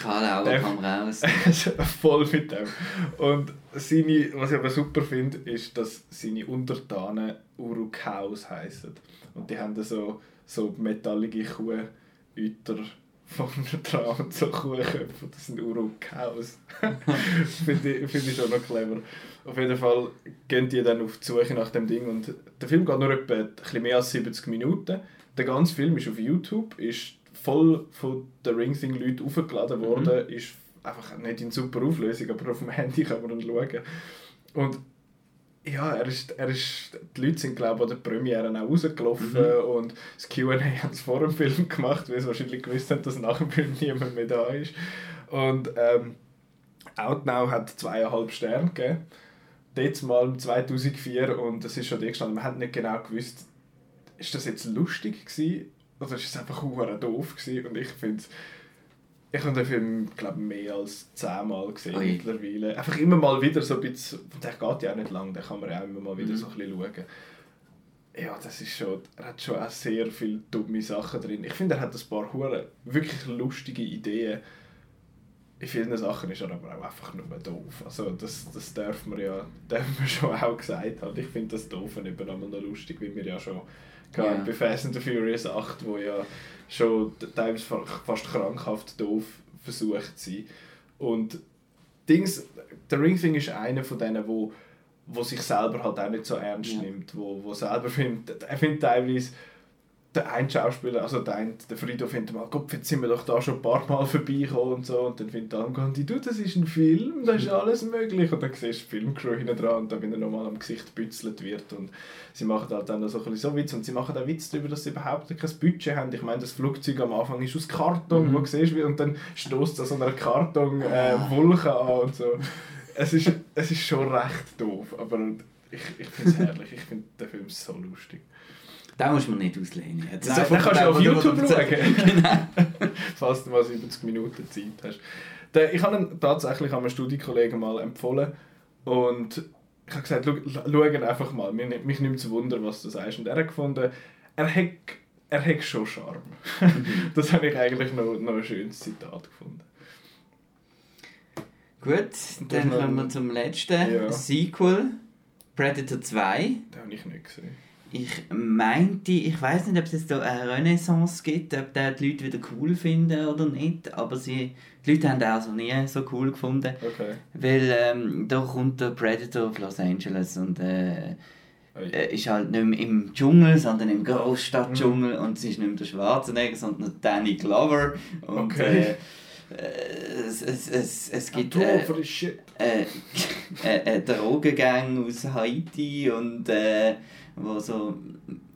Kann auch, der- komm raus. <laughs> voll mit dem. Und seine, was ich aber super finde, ist, dass seine Untertanen Urukaus heißen. Und die haben dann so, so metallige Kuhhüter vorne <laughs> dran und so Kuhköpfe. Das sind Urukaus. <laughs> finde ich, find ich schon noch clever. Auf jeden Fall gehen die dann auf die Suche nach dem Ding. Und der Film geht nur etwa ein bisschen mehr als 70 Minuten. Der ganze Film ist auf YouTube, ist voll von den Ring Thing Leuten aufgeladen worden, ist einfach nicht in super Auflösung, aber auf dem Handy kann man dann schauen. Und ja, er ist, er ist, die Leute sind glaube ich an der Premiere auch rausgelaufen und das Q&A <laughs> haben sie vor dem Film gemacht, weil sie wahrscheinlich gewusst haben, dass nach dem Film niemand mehr da ist. Und ähm, Outnow hat zweieinhalb Sterne gegeben. Dort mal 2004 und es ist schon gestanden, man hat nicht genau gewusst, ist das jetzt lustig gewesen oder ist es einfach hure doof gewesen? Und ich finde ich habe den Film glaube mehr als zehnmal gesehen Ui. mittlerweile. Einfach immer mal wieder so ein bisschen, der geht ja auch nicht lang, den kann man ja auch immer mal wieder Mhm. so ein bisschen schauen. Ja, das ist schon, er hat schon auch sehr viele dumme Sachen drin. Ich finde, er hat ein paar hure wirklich lustige Ideen. In vielen Sachen ist er aber auch einfach nur doof. Also das, das darf man ja darf man schon auch gesagt haben. Ich finde das Doofe eben einmal noch lustig, wie wir ja schon Ja. bei Fast and the Furious 8, wo ja schon teilweise fa- fast krankhaft doof versucht zu sein. Und Dings, der Ring Thing ist einer von denen, wo, wo sich selber halt auch nicht so ernst Ja. nimmt, wo, wo selber findet, er findet teilweise der ein Schauspieler, also der, der Frido findet mal, Gott, jetzt sind wir doch da schon ein paar Mal vorbeigekommen und so und dann findet der andere, du, das ist ein Film, da ist alles möglich und dann siehst du die Filmcrew hinten dran und dann wieder nochmal am Gesicht gebützelt wird und sie machen halt dann so ein bisschen so Witz und sie machen auch Witz darüber, dass sie überhaupt kein Budget haben. Ich meine, das Flugzeug am Anfang ist aus Karton, Mhm. wo du siehst, wie, und dann stößt es an so einer Karton-Wolke äh, an und so. Es ist, es ist schon recht doof, aber ich, ich finde es herrlich, ich finde den Film so lustig. Da muss man nicht auslehnen. Jetzt Nein, den kannst du auf YouTube du schauen. <laughs> Genau. <laughs> falls du mal 70 Minuten Zeit hast. Ich habe ihn tatsächlich einem Studienkollegen mal empfohlen und ich habe gesagt, schau, einfach mal, mich, nimmt- mich nimmt es Wunder, was du sagst. Und er hat gefunden, er hat, er hat schon Charme. <laughs> das habe ich eigentlich noch, noch ein schönes Zitat gefunden. Gut, dann kommen wir zum letzten Ja. Sequel. Predator 2. Den habe ich nicht gesehen. Ich meinte, ich weiß nicht, ob es jetzt da eine Renaissance gibt, ob die Leute wieder cool finden oder nicht, aber sie, die Leute haben den also nie so cool gefunden, Okay. weil ähm, da kommt der Predator auf Los Angeles und äh, äh, ist halt nicht mehr im Dschungel, sondern im Großstadtdschungel und es ist nicht mehr der Schwarzenegger, sondern der Danny Glover und Okay. äh, es, es, es, es gibt äh, äh, <laughs> äh, äh, Drogengang aus Haiti und äh, wo so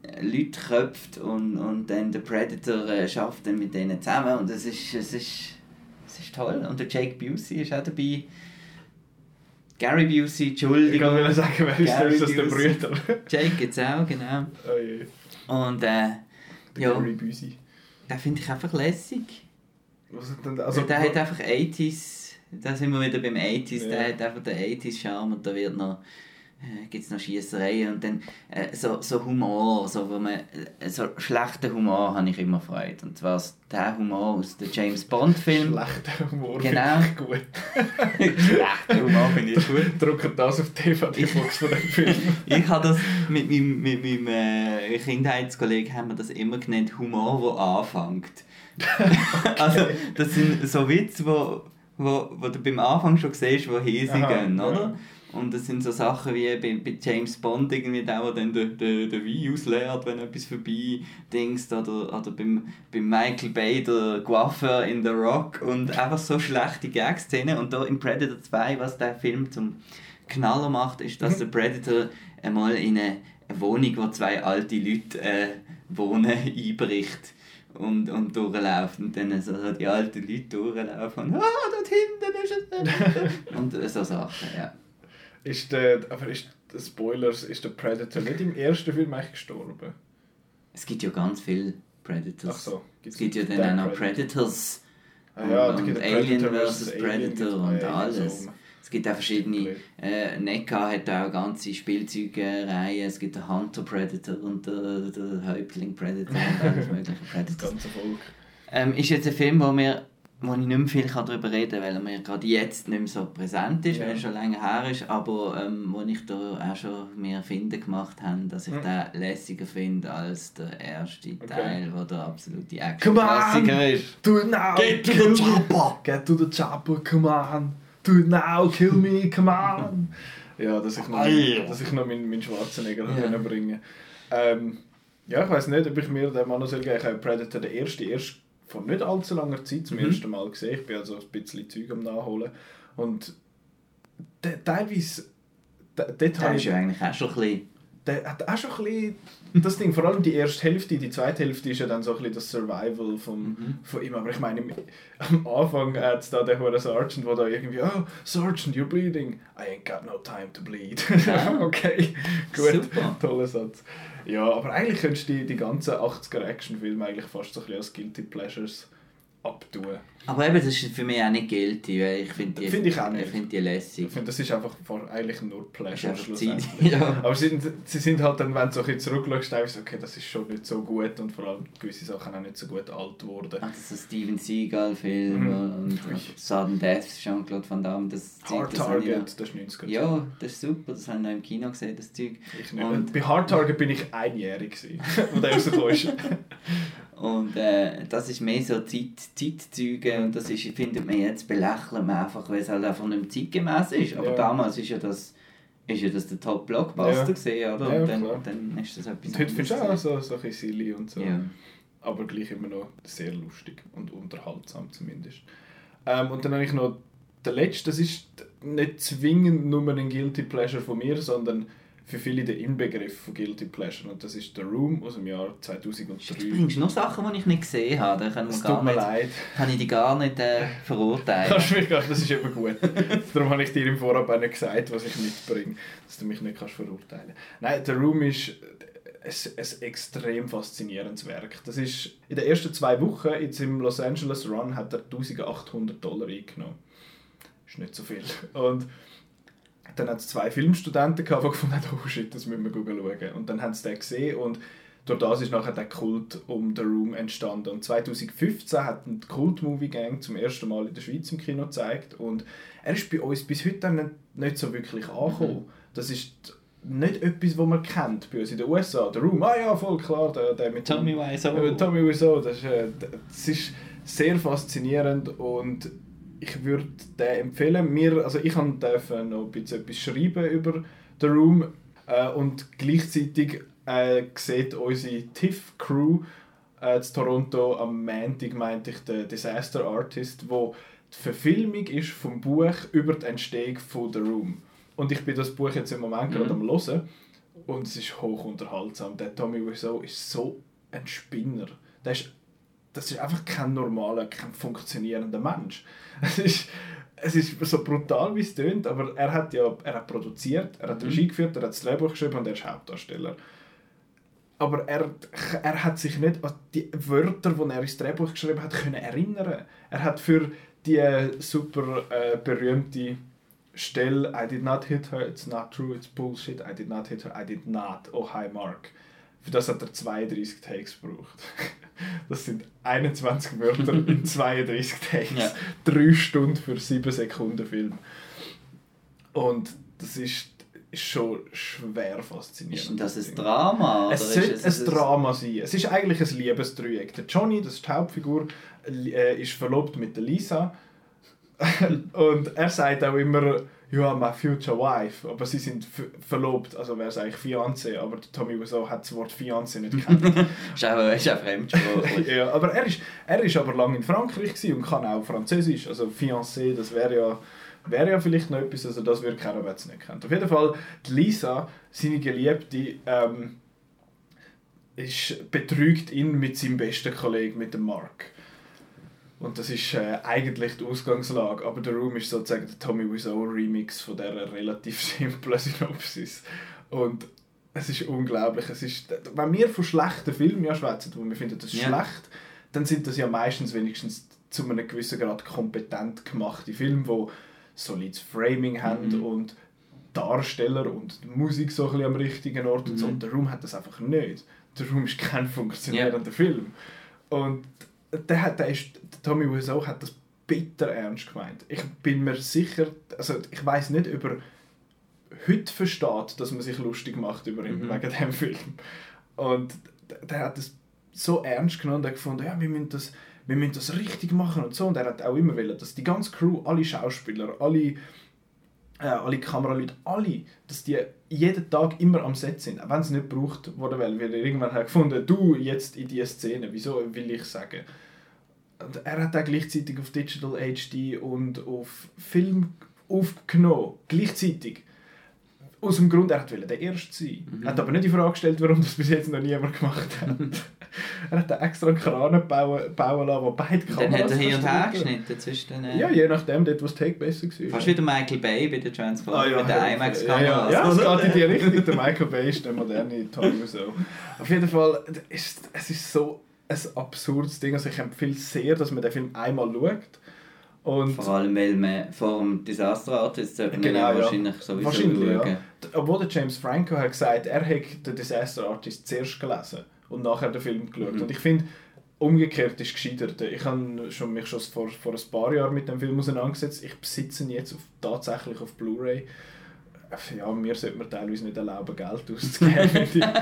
äh, Leute köpft und, und dann der Predator äh, schafft dann mit denen zusammen und es ist, es ist, es ist toll und der Jake Busey ist auch dabei. Gary Busey, Ich kann Entschuldigung. sagen, wer ist? Gary das der. Brüder? Jake gibt's auch, genau. oh je. Und äh, Der ja, Gary Busey. den finde ich einfach lässig. Was hat denn? Also, Also, der hat einfach 80s, da sind wir wieder beim 80s, Ja. der hat einfach den 80s-Charme und da wird noch, äh, gibt es noch Schiessereien und dann äh, so, so Humor, so, wo man, äh, so schlechten Humor habe ich immer Freude. Und zwar der Humor aus dem James Bond-Film. Schlechter Humor Genau. finde ich gut. Schlechter Humor finde ich gut. Drucken das auf die DVD-Box von dem Film. <laughs> Ich habe das mit meinem, mit meinem äh, Kindheitskollegen haben wir das immer genannt, Humor, der anfängt. <laughs> Also, das sind so Witze, wo, wo, wo du beim Anfang schon siehst, woher sie Aha, gehen, ja. Und das sind so Sachen wie bei, bei James Bond, irgendwie der, der dann den, den, den Wein ausleert, wenn etwas vorbei dingst, oder, oder beim, beim Michael Bay, der Coiffeur in The Rock, und einfach so schlechte Gag-Szenen. Und da in Predator 2, was der Film zum Knaller macht, ist, dass der Predator einmal in eine Wohnung, wo zwei alte Leute äh, wohnen, <laughs> einbricht und, und durchläuft und dann so die alten Leute durchlaufen und «Ah, dort hinten ist es!» <laughs> und so Sachen, ja. Ist der, aber ist Spoilers, ist der Predator nicht im ersten Film eigentlich gestorben? Es gibt ja ganz viele Predators. Ach so. Es gibt ja den dann auch noch Predator? Predators Ah ja, und, und Alien Predator vs. Predator gibt's- und so alles. rum. Es gibt auch verschiedene. Äh, NECA hat auch ganze Spielzeugreihen. Es gibt den Hunter Predator und den, den Häuptling Predator und alles <laughs> mögliche Das Predators. ganze Volk. Ähm, ist jetzt ein Film, wo, wir, wo ich nicht mehr viel darüber reden kann, weil er mir gerade jetzt nicht mehr so präsent ist, Ja. weil er schon länger her ist, aber ähm, wo ich da auch schon mehr Finden gemacht habe, dass ich Mhm. den lässiger finde als der erste Teil, wo der absolute Come on! Action-Klassiker ist. Do it now! Get to kill the me. chopper! Get to the chopper, come on! Do it now, kill me, come on! <laughs> ja, dass ich noch, Alter. dass ich noch meinen, meinen Schwarzenegger Ja. ja. bringen ähm, Ja, ich weiß nicht, ob ich mir den Mann noch soll geben. Ich habe Predator den ersten erst vor nicht allzu langer Zeit zum Mhm. ersten Mal gesehen. Ich bin also ein bisschen Zeug am Nachholen. Und teilweise... Dort Der ist ja eigentlich auch schon ein bisschen... der hat auch schon ein bisschen das Ding, vor allem die erste Hälfte, die zweite Hälfte ist ja dann so ein bisschen das Survival vom, Mhm. von ihm. Aber ich meine, am Anfang hat es da den hohen Sergeant, der da irgendwie, oh, Sergeant, you're bleeding. I ain't got no time to bleed. Ja. <laughs> okay, gut, Super. toller Satz. Ja, aber eigentlich könntest du die, die ganzen 80er Actionfilme eigentlich fast so ein bisschen als Guilty Pleasures abtun. Aber eben, das ist für mich auch nicht guilty, weil ich finde die, Finde ich auch nicht. Ich finde die lässig. Ich finde, das ist einfach eigentlich nur Das Pleasure Zeit. schlussendlich. <laughs> ja. Aber sie sind, sie sind halt dann, wenn du so ein bisschen zurückschaust, teilweise, okay, das ist schon nicht so gut und vor allem gewisse Sachen auch nicht so gut alt geworden. Ach, das ist ein Steven Seagal-Film. Mhm. Und, Sudden Death, Jean-Claude Van Damme, das Hard das Target, das ist 90er. Ja, das ist super, das habe ich noch im Kino gesehen, das Zeug. Ich nicht. Und- Bei Hard Target bin ich einjährig, gewesen, <laughs> wo der rausgekommen ist. <laughs> Und äh, das ist mehr so Zeit, Zeitzeuge und das ist, findet man jetzt belächeln, wir einfach, weil es halt einfach nicht mehr zeitgemäß ist. Aber Ja. damals ist ja das, ist ja das der Top-Blockbuster Ja. oder? Ja, und dann, klar. dann ist das etwas Und heute findest du auch so, so ein bisschen silly und so. Ja. Aber gleich immer noch sehr lustig und unterhaltsam zumindest. Ähm, und dann habe ich noch der letzte, das ist nicht zwingend nur ein Guilty Pleasure von mir, sondern für viele der Inbegriff von Guilty Pleasure. Und das ist The Room aus dem Jahr Du 2003. bringst noch Sachen, die ich nicht gesehen habe. Da wir Es gar tut mir nicht, leid. kann ich die gar nicht äh, verurteilen. <laughs> Kannst du mich gar, das ist immer gut. <laughs> Darum habe ich dir im Vorab auch nicht gesagt, was ich mitbringe, dass du mich nicht kannst verurteilen Nein, The Room ist ein, ein extrem faszinierendes Werk. Das ist in den ersten zwei Wochen jetzt im Los Angeles Run hat er 1800 Dollar eingenommen. ist nicht so viel. Und dann hat es zwei Filmstudenten gehabt, die gefunden haben, oh shit, das müssen wir schauen. Und dann haben sie den gesehen und durch das ist nachher der Kult um The Room entstanden. Und 2015 hat ein Kult-Movie Gang zum ersten Mal in der Schweiz im Kino gezeigt und er ist bei uns bis heute nicht, nicht so wirklich angekommen. Das ist nicht etwas, was man kennt bei uns in den USA. The Room, ah ja, voll klar, der, der mit Tommy Wiseau. Tommy Wiseau, das ist, äh, das ist sehr faszinierend und ich würde den empfehlen. Wir, also ich durfte noch ein bisschen etwas schreiben über The Room äh, und gleichzeitig äh, sieht unsere TIFF-Crew äh, in Toronto am Montag, meinte ich, der Disaster Artist, wo die Verfilmung ist vom Buch über die Entstehung von The Room. Und ich bin das Buch jetzt im Moment gerade am hören und es ist hoch unterhaltsam. Der Tommy Wiseau ist so ein Spinner. Der ist, das ist einfach kein normaler, kein funktionierender Mensch. <laughs> Es ist, es ist so brutal, wie es tönt, aber er hat ja er hat produziert, er hat Regie geführt, er hat das Drehbuch geschrieben und er ist Hauptdarsteller. Aber er, er hat sich nicht an die Wörter, die er ins Drehbuch geschrieben hat, können erinnern. Er hat für die super äh, berühmte Stelle I did not hit her, it's not true, it's bullshit, I did not hit her, I did not, oh hi Mark. Für das hat er 32 Takes gebraucht. <laughs> Das sind 21 Wörter in <laughs> 32 Takes. Ja. 3 Stunden für 7 Sekunden Film. Und das ist, ist schon schwer faszinierend. Ist das ein. Drama? Es oder sollte ist es ein Drama sein. Es ist eigentlich ein Liebesdreieck. Der Johnny, das ist die Hauptfigur, äh, ist verlobt mit der Lisa. <laughs> und er sagt auch immer, you are my future wife. Aber sie sind verlobt, also wäre es eigentlich Fiancé. Aber Tommy Wiseau hat das Wort Fiancé nicht <laughs> gekannt. Ist auch, ist auch fremdsprachlich. <laughs> ja, aber er ist, er ist aber lange in Frankreich und kann auch Französisch. Also Fiancé, das wäre ja, wäre ja vielleicht noch etwas, also das würde keiner, wer es nicht kennt. Auf jeden Fall, die Lisa, seine Geliebte, ähm, ist, betrügt ihn mit seinem besten Kollegen, mit dem Mark. Und das ist äh, eigentlich die Ausgangslage, aber der Room ist sozusagen der Tommy Wiseau Remix von dieser relativ <laughs> simplen Synopsis. Und es ist unglaublich. Es ist, wenn wir von schlechten Filmen ja schwätzen, wo wir finden, das ist Ja. schlecht, dann sind das ja meistens wenigstens zu einem gewissen Grad kompetent gemachte Filme, die solides Framing haben Mhm. und Darsteller und die Musik so ein bisschen am richtigen Ort und so. Mhm. Und der Room hat das einfach nicht. Der Room ist kein funktionierender Film. Und der, hat, der, ist, der Tommy Wiseau hat das bitter ernst gemeint. Ich bin mir sicher, also ich weiß nicht, ob er heute versteht, dass man sich lustig macht über ihn Mhm. wegen dem Film. Und der, der hat das so ernst genommen und hat gefunden, ja, wir müssen das, wir müssen das richtig machen und so. Und er hat auch immer wollen, dass die ganze Crew, alle Schauspieler, alle, äh, alle Kameraleute, alle, dass die jeden Tag immer am Set sind, auch wenn es nicht gebraucht wurde, weil wir irgendwann haben gefunden, du jetzt in diese Szene, wieso will ich sagen? Und er hat auch gleichzeitig auf Digital HD und auf Film aufgenommen, gleichzeitig. Aus dem Grund, er wollte der Erste sein. Mhm. Er hat aber nicht die Frage gestellt, warum das bis jetzt noch niemand gemacht hat. <laughs> er hat da extra einen Kran bauen, bauen lassen, wo beide Dann hat Kameras er hier und her geschnitten zwischen den... äh, Ja, je nachdem, dort, wo das Take besser war. Fast wie der Michael Bay bei der Transformers mit der ja, IMAX-Kamera. Ja, ja, ja, es geht in die <laughs> Richtung. Der Michael Bay ist der moderne Tommy Wiseau. Auf jeden Fall, ist, es ist so ein absurdes Ding. Also ich empfehle sehr, dass man den Film einmal schaut. Und Vor allem, weil man vor dem Disaster Artist sollte man Genau, ja ja. wahrscheinlich sowieso wahrscheinlich, schauen. ja. Obwohl der James Franco hat gesagt, er hat den Disaster Artist zuerst gelesen und nachher den Film geschaut. Mhm. Und ich finde, umgekehrt ist gescheitert. Ich habe schon, mich schon vor, vor ein paar Jahren mit dem Film auseinandergesetzt. Ich besitze ihn jetzt auf, tatsächlich auf Blu-ray. Ja, mir sollte man teilweise nicht erlauben, Geld auszugeben. <laughs>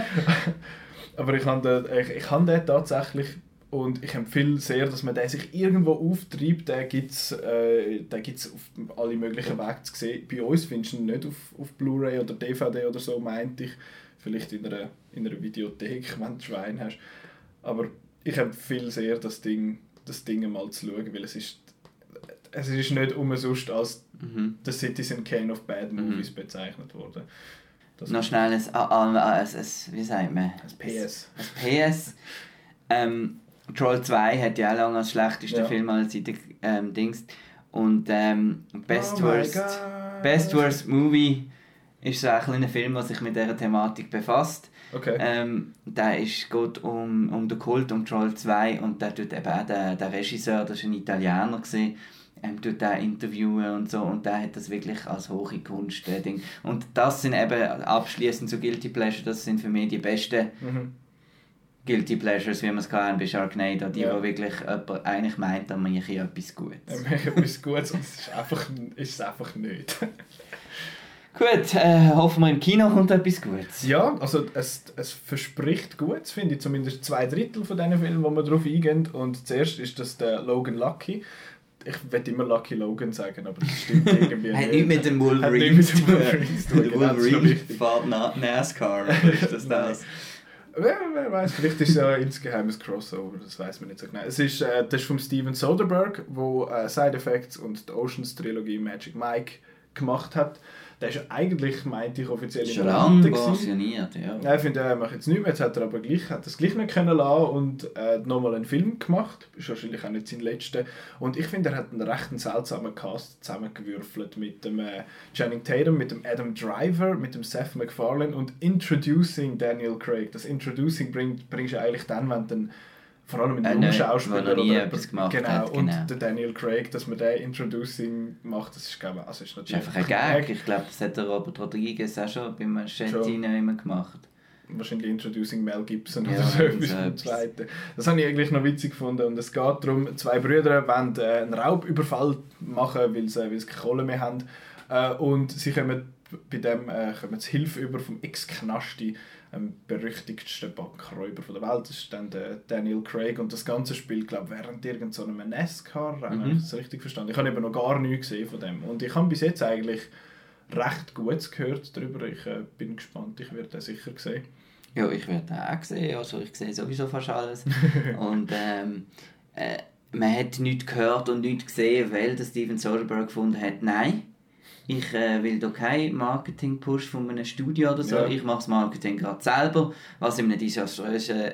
Aber ich habe den, ich, ich habe den tatsächlich und ich empfehle sehr, dass man den sich irgendwo auftreibt. Den gibt es äh, auf alle möglichen Wege zu sehen. Bei uns findest du ihn nicht auf, auf Blu-ray oder DVD oder so, meinte ich. Vielleicht in einer, in einer Videothek, <laughs> wenn du Schwein hast. Aber ich empfehle sehr, das Ding, das Ding mal zu schauen, weil es ist, es ist nicht umsonst als mhm. The Citizen Kane of Bad mhm. Movies mhm. bezeichnet worden. Das Noch schnell ein, ein, ein, wie sagt man? Ein PS. Ein PS. Ähm, Troll 2 hat ja auch lange als schlechtester ja. Film aller Zeiten ähm, Dings. Und ähm, Best, oh Worst, Best Worst Movie ist so ein kleiner Film, der sich mit dieser Thematik befasst. Okay. Ähm, der ist, geht um, um den Kult, um Troll 2 und der tut eben auch der, der Regisseur, das war ein Italiener, gewesen, ähm, tut den interviewen und so und der hat das wirklich als hohe Kunst äh, Ding. Und das sind eben abschließend so Guilty Pleasure, das sind für mich die besten mhm. Guilty Pleasures, wie man es kann bei Sharknado, die, ja. wo wirklich jemand eigentlich meint, dann mache ich etwas Gutes. Dann mache ich etwas Gutes und es ist einfach, ist es einfach nicht. <laughs> Gut, äh, hoffen wir im Kino kommt etwas Gutes. Ja, also es, es verspricht Gutes, finde ich. Zumindest zwei Drittel von diesen Filmen, wo wir darauf eingehen. Und zuerst ist das der Logan Lucky. Ich werde immer Lucky Logan sagen, aber das stimmt <laughs> irgendwie nicht. Hat nicht mit dem Wolverine zu tun. <laughs> Der Wolverine fährt NASCAR, ist das das? Wer, wer weiß, vielleicht ist es ja <laughs> insgeheim ein Crossover, das weiß man nicht so genau. Es ist, äh, das ist von Steven Soderbergh, der äh, Side Effects und die Oceans Trilogie Magic Mike gemacht hat. Der ist eigentlich, meinte ich, offiziell in Rente pensioniert, ja. ja. Ich finde, er macht jetzt nichts mehr. Jetzt hat er aber gleich, hat das gleich nicht können lassen und äh, nochmal einen Film gemacht. Ist wahrscheinlich auch nicht sein letzter. Und ich finde, er hat einen recht seltsamen Cast zusammengewürfelt mit dem äh, Channing Tatum, mit dem Adam Driver, mit dem Seth MacFarlane und Introducing Daniel Craig. Das Introducing bringt, bringst du eigentlich dann, wenn du vor allem mit einem äh, Schauspieler oder etwas gemacht genau, hat, genau. und der Daniel Craig, dass man den Introducing macht, das ist, glaube also ist natürlich einfach ein Gag. Ich glaube, das hat der Robert Rodriguez auch schon beim Machentino immer gemacht. Wahrscheinlich Introducing Mel Gibson ja, oder so etwas vom Zweiten. Das habe ich eigentlich noch witzig gefunden und es geht darum, zwei Brüder wollen äh, einen Raubüberfall machen, weil sie, weil sie keine Kohle mehr haben äh, und sie kommen bei dem äh, kommen Hilfe über vom Ex-Knasti ähm, berüchtigtsten Bankräuber der Welt. Das ist dann der Daniel Craig und das ganze Spiel, glaube während irgendeinem so NASCAR-Rennen, mhm. habe ich das richtig verstanden. Ich habe eben noch gar nichts gesehen von dem und ich habe bis jetzt eigentlich recht Gutes gehört darüber. Ich äh, bin gespannt, ich werde den sicher sehen. Ja, ich werde den auch sehen, also ich sehe sowieso fast alles. <laughs> und ähm, äh, man hat nichts gehört und nichts gesehen, weil der Steven Soderbergh gefunden hat, nein, ich äh, will hier keinen Marketing-Push von einem Studio oder so. Ja. Ich mache das Marketing gerade selber, was in einem desaströsen,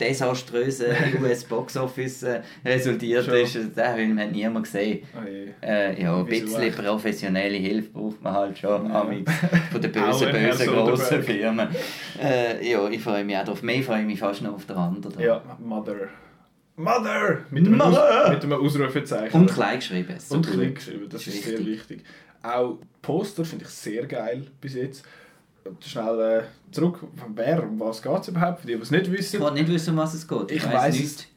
desaströsen <laughs> US-Box-Office äh, resultiert Schon. ist. Das will man niemand gesehen. Oh äh, ja, ein bisschen professionelle Hilfe braucht man halt schon ja. von den <laughs> bösen, bösen grossen Firmen. Äh, ja, ich freue mich auch drauf. Mehr freue ich mich fast noch auf der anderen. Ja, Mother. Mother! Mit einem, Mother! Aus, mit einem Ausrufezeichen. Und klein geschrieben. Und klein geschrieben, das ist, ist sehr wichtig. Auch Poster finde ich sehr geil bis jetzt. Schnell äh, zurück, wer, um was geht es überhaupt, für die, die es nicht wissen. Ich kann nicht wissen, um was es geht. Ich, ich weiß nicht.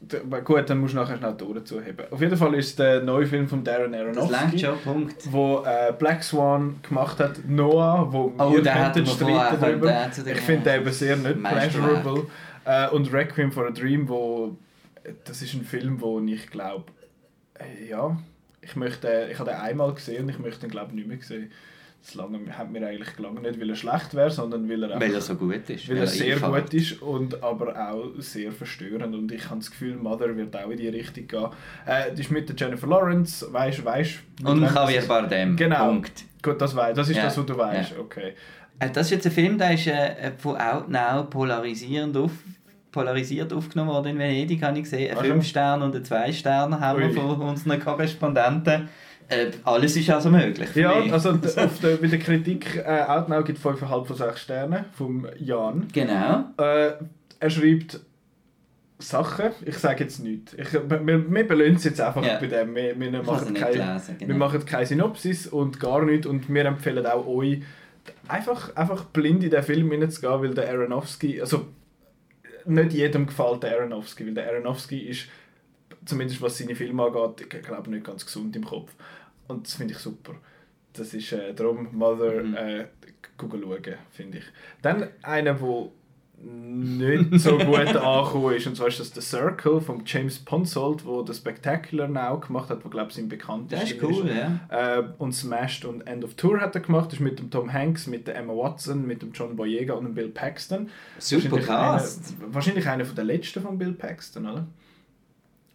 Gut, dann musst du nachher schnell die Ohren zuheben. Auf jeden Fall ist es der neue Film von Darren Aronofsky. schon, Punkt. Wo äh, Black Swan gemacht hat, Noah, wo oh, wir könnten streiten darüber. Ich finde den eben sehr nicht pleasurable. Äh, und Requiem for a Dream, wo das ist ein Film, wo ich glaube, äh, ja, ich möchte, ich habe den einmal gesehen und ich möchte ihn glaube ich nicht mehr sehen. Das lange hat mir eigentlich gelangt, nicht weil er schlecht wäre, sondern weil er weil er so gut ist, weil, weil er sehr gut ist und aber auch sehr verstörend und ich habe das Gefühl, Mother wird auch in die Richtung gehen. Äh, das ist mit der Jennifer Lawrence, weißt weißt. Und Javier Bardem. Genau. Punkt. Gut, das weiß, das ist ja. das, was du weißt. Ja. Okay. Äh, das ist jetzt ein Film, der ist äh, von Outnow polarisierend auf polarisiert aufgenommen worden in Venedig, habe ich gesehen. Ein 5 Stern und ein 2 Stern haben wir von unseren Korrespondenten. Äh, alles ist also möglich. Ja, mich. also <laughs> auf der, bei der Kritik äh, Outnow gibt 5,5 von 6 Sternen vom Jan. Genau. Äh, er schreibt Sachen, ich sage jetzt nichts. Ich, wir, wir belöhnen es jetzt einfach ja. bei dem. Wir, wir, machen kein, lesen, genau. wir machen keine Synopsis und gar nichts und wir empfehlen auch euch, einfach, einfach blind in den Film hineinzugehen, weil der Aronofsky, also nicht jedem gefällt der Aronofsky, weil der Aronofsky ist, zumindest was seine Filme angeht, ich glaube nicht ganz gesund im Kopf. Und das finde ich super. Das ist äh, darum Mother Mhm. äh, schauen, finde ich. Dann einer, der nicht so gut angekommen ist, und zwar ist das The Circle von James Ponsoldt, wo The Spectacular Now gemacht hat, wo glaube ich sein bekanntester Das ist cool, ja. äh, und Smashed und End of Tour hat er gemacht. Das ist mit dem Tom Hanks, mit der Emma Watson, mit dem John Boyega und dem Bill Paxton. Super wahrscheinlich Cast. Einer, wahrscheinlich einer von der letzten von Bill Paxton, oder?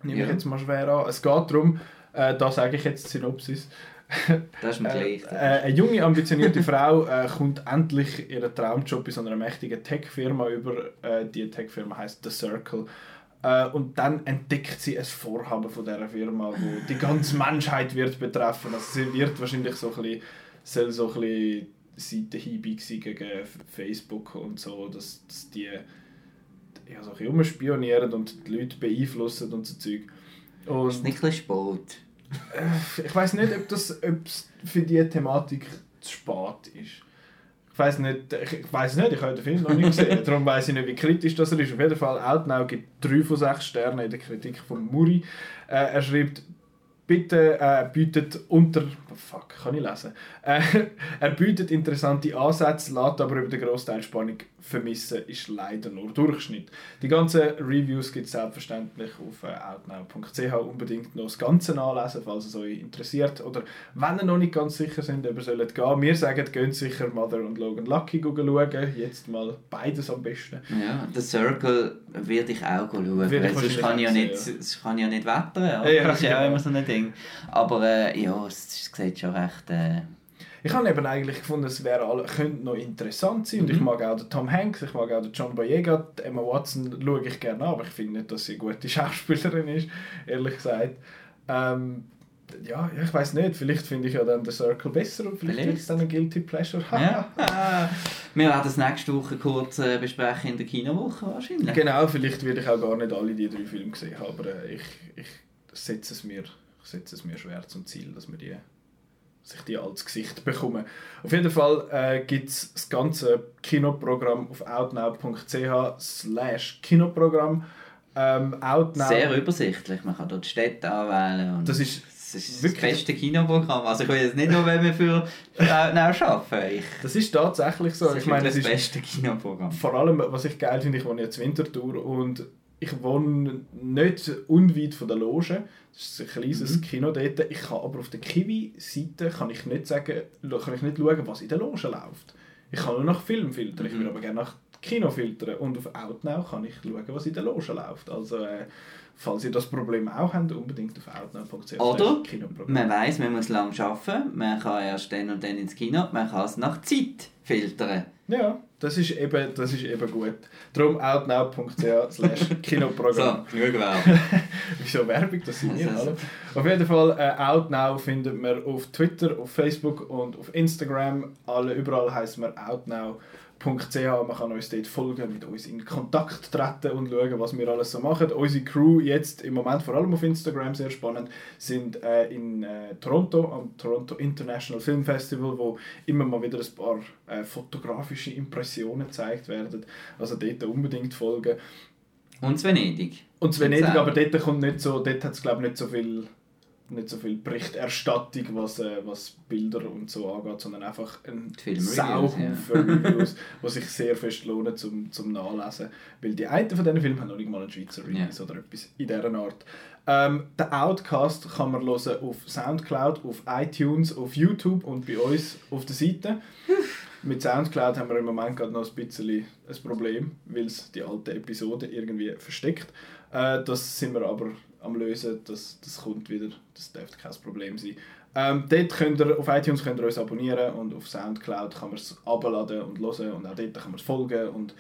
Nehme ich Ja. jetzt mal schwer an. Es geht darum, äh, da sage ich jetzt die Synopsis. <laughs> Das ist mir Äh, gleich. äh, eine junge, ambitionierte Frau äh, kommt endlich ihren Traumjob in so einer mächtigen Tech-Firma über. Äh, die Tech-Firma heißt The Circle. Äh, und dann entdeckt sie ein Vorhaben von dieser Firma, wo die ganze Menschheit wird betreffen. Also sie wird wahrscheinlich so ein bisschen, soll so ein bisschen Seitenhiebig sein gegen Facebook und so, dass, dass die ja, so ein bisschen rumspionieren und die Leute beeinflussen und so Zeug. Und ist nicht ein bisschen spät. Ich weiß nicht, ob das ob's für diese Thematik zu spät ist. Ich weiß nicht, ich, ich weiß nicht, ich habe den Film noch nicht gesehen, <laughs> darum weiß ich nicht, wie kritisch das er ist. Auf jeden Fall, Outnow gibt 3 von 6 Sternen in der Kritik von Muri. Äh, er schreibt, bitte äh, bietet unter... Fuck, kann ich lesen? Äh, <laughs> er bietet interessante Ansätze, lässt aber über den Großteil Spannung vermissen, ist leider nur Durchschnitt. Die ganzen Reviews gibt es selbstverständlich auf äh, outnow.ch. Unbedingt noch das Ganze nachlesen, falls es euch interessiert. Oder wenn ihr noch nicht ganz sicher sind, ob ihr sollt gehen. Wir sagen, geht sicher Mother und Logan Lucky schauen. Jetzt mal beides am besten. Ja, The Circle würde ich auch schauen. Würde ich sonst kann ich ja nicht, sonst kann ich ja nicht wettern. Ja, das ist ja auch immer so ein Ding. Aber äh, ja, es sieht schon recht... Äh, Ich habe eben eigentlich gefunden, es wäre alle, könnte noch interessant sein. Und ich Mhm. mag auch den Tom Hanks, ich mag auch den John Boyega, die Emma Watson schaue ich gerne an, aber ich finde nicht, dass sie eine gute <laughs> Schauspielerin ist, ehrlich gesagt. Ähm, ja, ich weiß nicht, vielleicht finde ich ja dann The Circle besser und vielleicht Vielleicht. wird es dann ein Guilty Pleasure. ja. <laughs> <laughs> Wir werden es nächste Woche kurz äh, besprechen in der Kinowoche wahrscheinlich. Genau, vielleicht werde ich auch gar nicht alle die drei Filme gesehen haben, aber äh, ich, ich, setze es mir, setze es mir schwer zum Ziel, dass wir die, ich die als Gesicht bekomme. Auf jeden Fall äh, gibt es das ganze Kinoprogramm auf outnow.ch slash Kinoprogramm. Ähm, Outnow, Sehr übersichtlich, man kann dort die Städte anwählen. Das ist das, ist wirklich- das beste Kinoprogramm. Also ich will jetzt nicht nur, wenn wir für für Outnow arbeiten. Ich, das ist tatsächlich so. das ich ist meine, das ist beste Kinoprogramm. vor allem, was ich geil finde, ich wohne jetzt Winterthur und ich wohne nicht unweit von der Loge. Das ist ein kleines Mhm. Kino dort. Ich kann aber auf der Kiwi-Seite kann ich nicht sagen, kann ich nicht schauen, was in der Loge läuft. Ich kann nur nach Film filtern. Ich Mhm. würde aber gerne nach Kino filtern. Und auf Outnow kann ich schauen, was in der Loge läuft. Also, äh, falls ihr das Problem auch habt, unbedingt auf outnow.ch Oder. Man weiss, man muss lang arbeiten, man kann erst dann und dann ins Kino, man kann es nach Zeit filtern. Ja, das ist eben, das ist eben gut. Darum outnow.ch slash <laughs> Kinoprogramm. So, genug <laughs> Werbung. Wieso Werbung? Das sind wir, hallo. Auf jeden Fall, äh, Outnow findet man auf Twitter, auf Facebook und auf Instagram. Alle, überall heißen wir outnow.ch. Man kann uns dort folgen, mit uns in Kontakt treten und schauen, was wir alles so machen. Unsere Crew jetzt im Moment, vor allem auf Instagram, sehr spannend, sind äh, in äh, Toronto, am Toronto International Film Festival, wo immer mal wieder ein paar äh, fotografische Impressionen gezeigt werden. Also dort unbedingt folgen. Und Venedig. Und zu Venedig, aber dort kommt nicht so, dort hat es glaube nicht so viel nicht so viel Berichterstattung, was, äh, was Bilder und so angeht, sondern einfach ein Sauhaufen. Reviews, die <laughs> sich sehr fest lohnen zum, zum Nachlesen. Weil die einen von diesen Filmen haben noch nicht mal einen Schweizer Release oder etwas in dieser Art. Ähm, den Outcast kann man hören auf Soundcloud, auf iTunes, auf YouTube und bei uns auf der Seite. Mit Soundcloud haben wir im Moment gerade noch ein bisschen ein Problem, weil es die alte Episode irgendwie versteckt. Äh, das sind wir aber am lösen, das, das kommt wieder, das dürfte kein Problem sein. Ähm, dort könnt ihr, auf iTunes könnt ihr uns abonnieren und auf Soundcloud kann man es abladen und hören und auch dort kann man es folgen und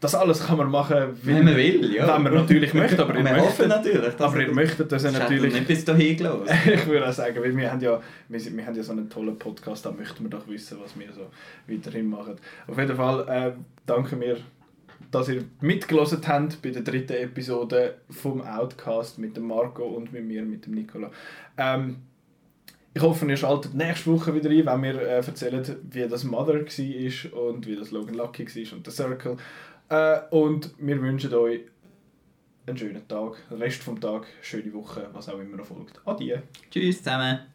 das alles kann man machen, Wenn man will, ja. wenn man natürlich möchte, aber <laughs> ihr wir hoffen möchtet, natürlich. aber ihr möchtet das ja natürlich nicht bis dahin gelesen. <laughs> ich würde auch sagen, weil wir haben ja, wir, sind, wir haben ja so einen tollen Podcast, da möchten wir doch wissen, was wir so weiterhin machen. Auf jeden Fall äh, danken wir, dass ihr mitgelesen habt bei der dritten Episode vom Outcast mit dem Marco und mit mir, mit dem Nicola. Ähm, ich hoffe, ihr schaltet nächste Woche wieder ein, wenn wir äh, erzählen, wie das Mother war und wie das Logan Lucky war und der Circle. Äh, und wir wünschen euch einen schönen Tag, den Rest vom Tag, schöne Woche, was auch immer noch folgt. Adieu. Tschüss zusammen.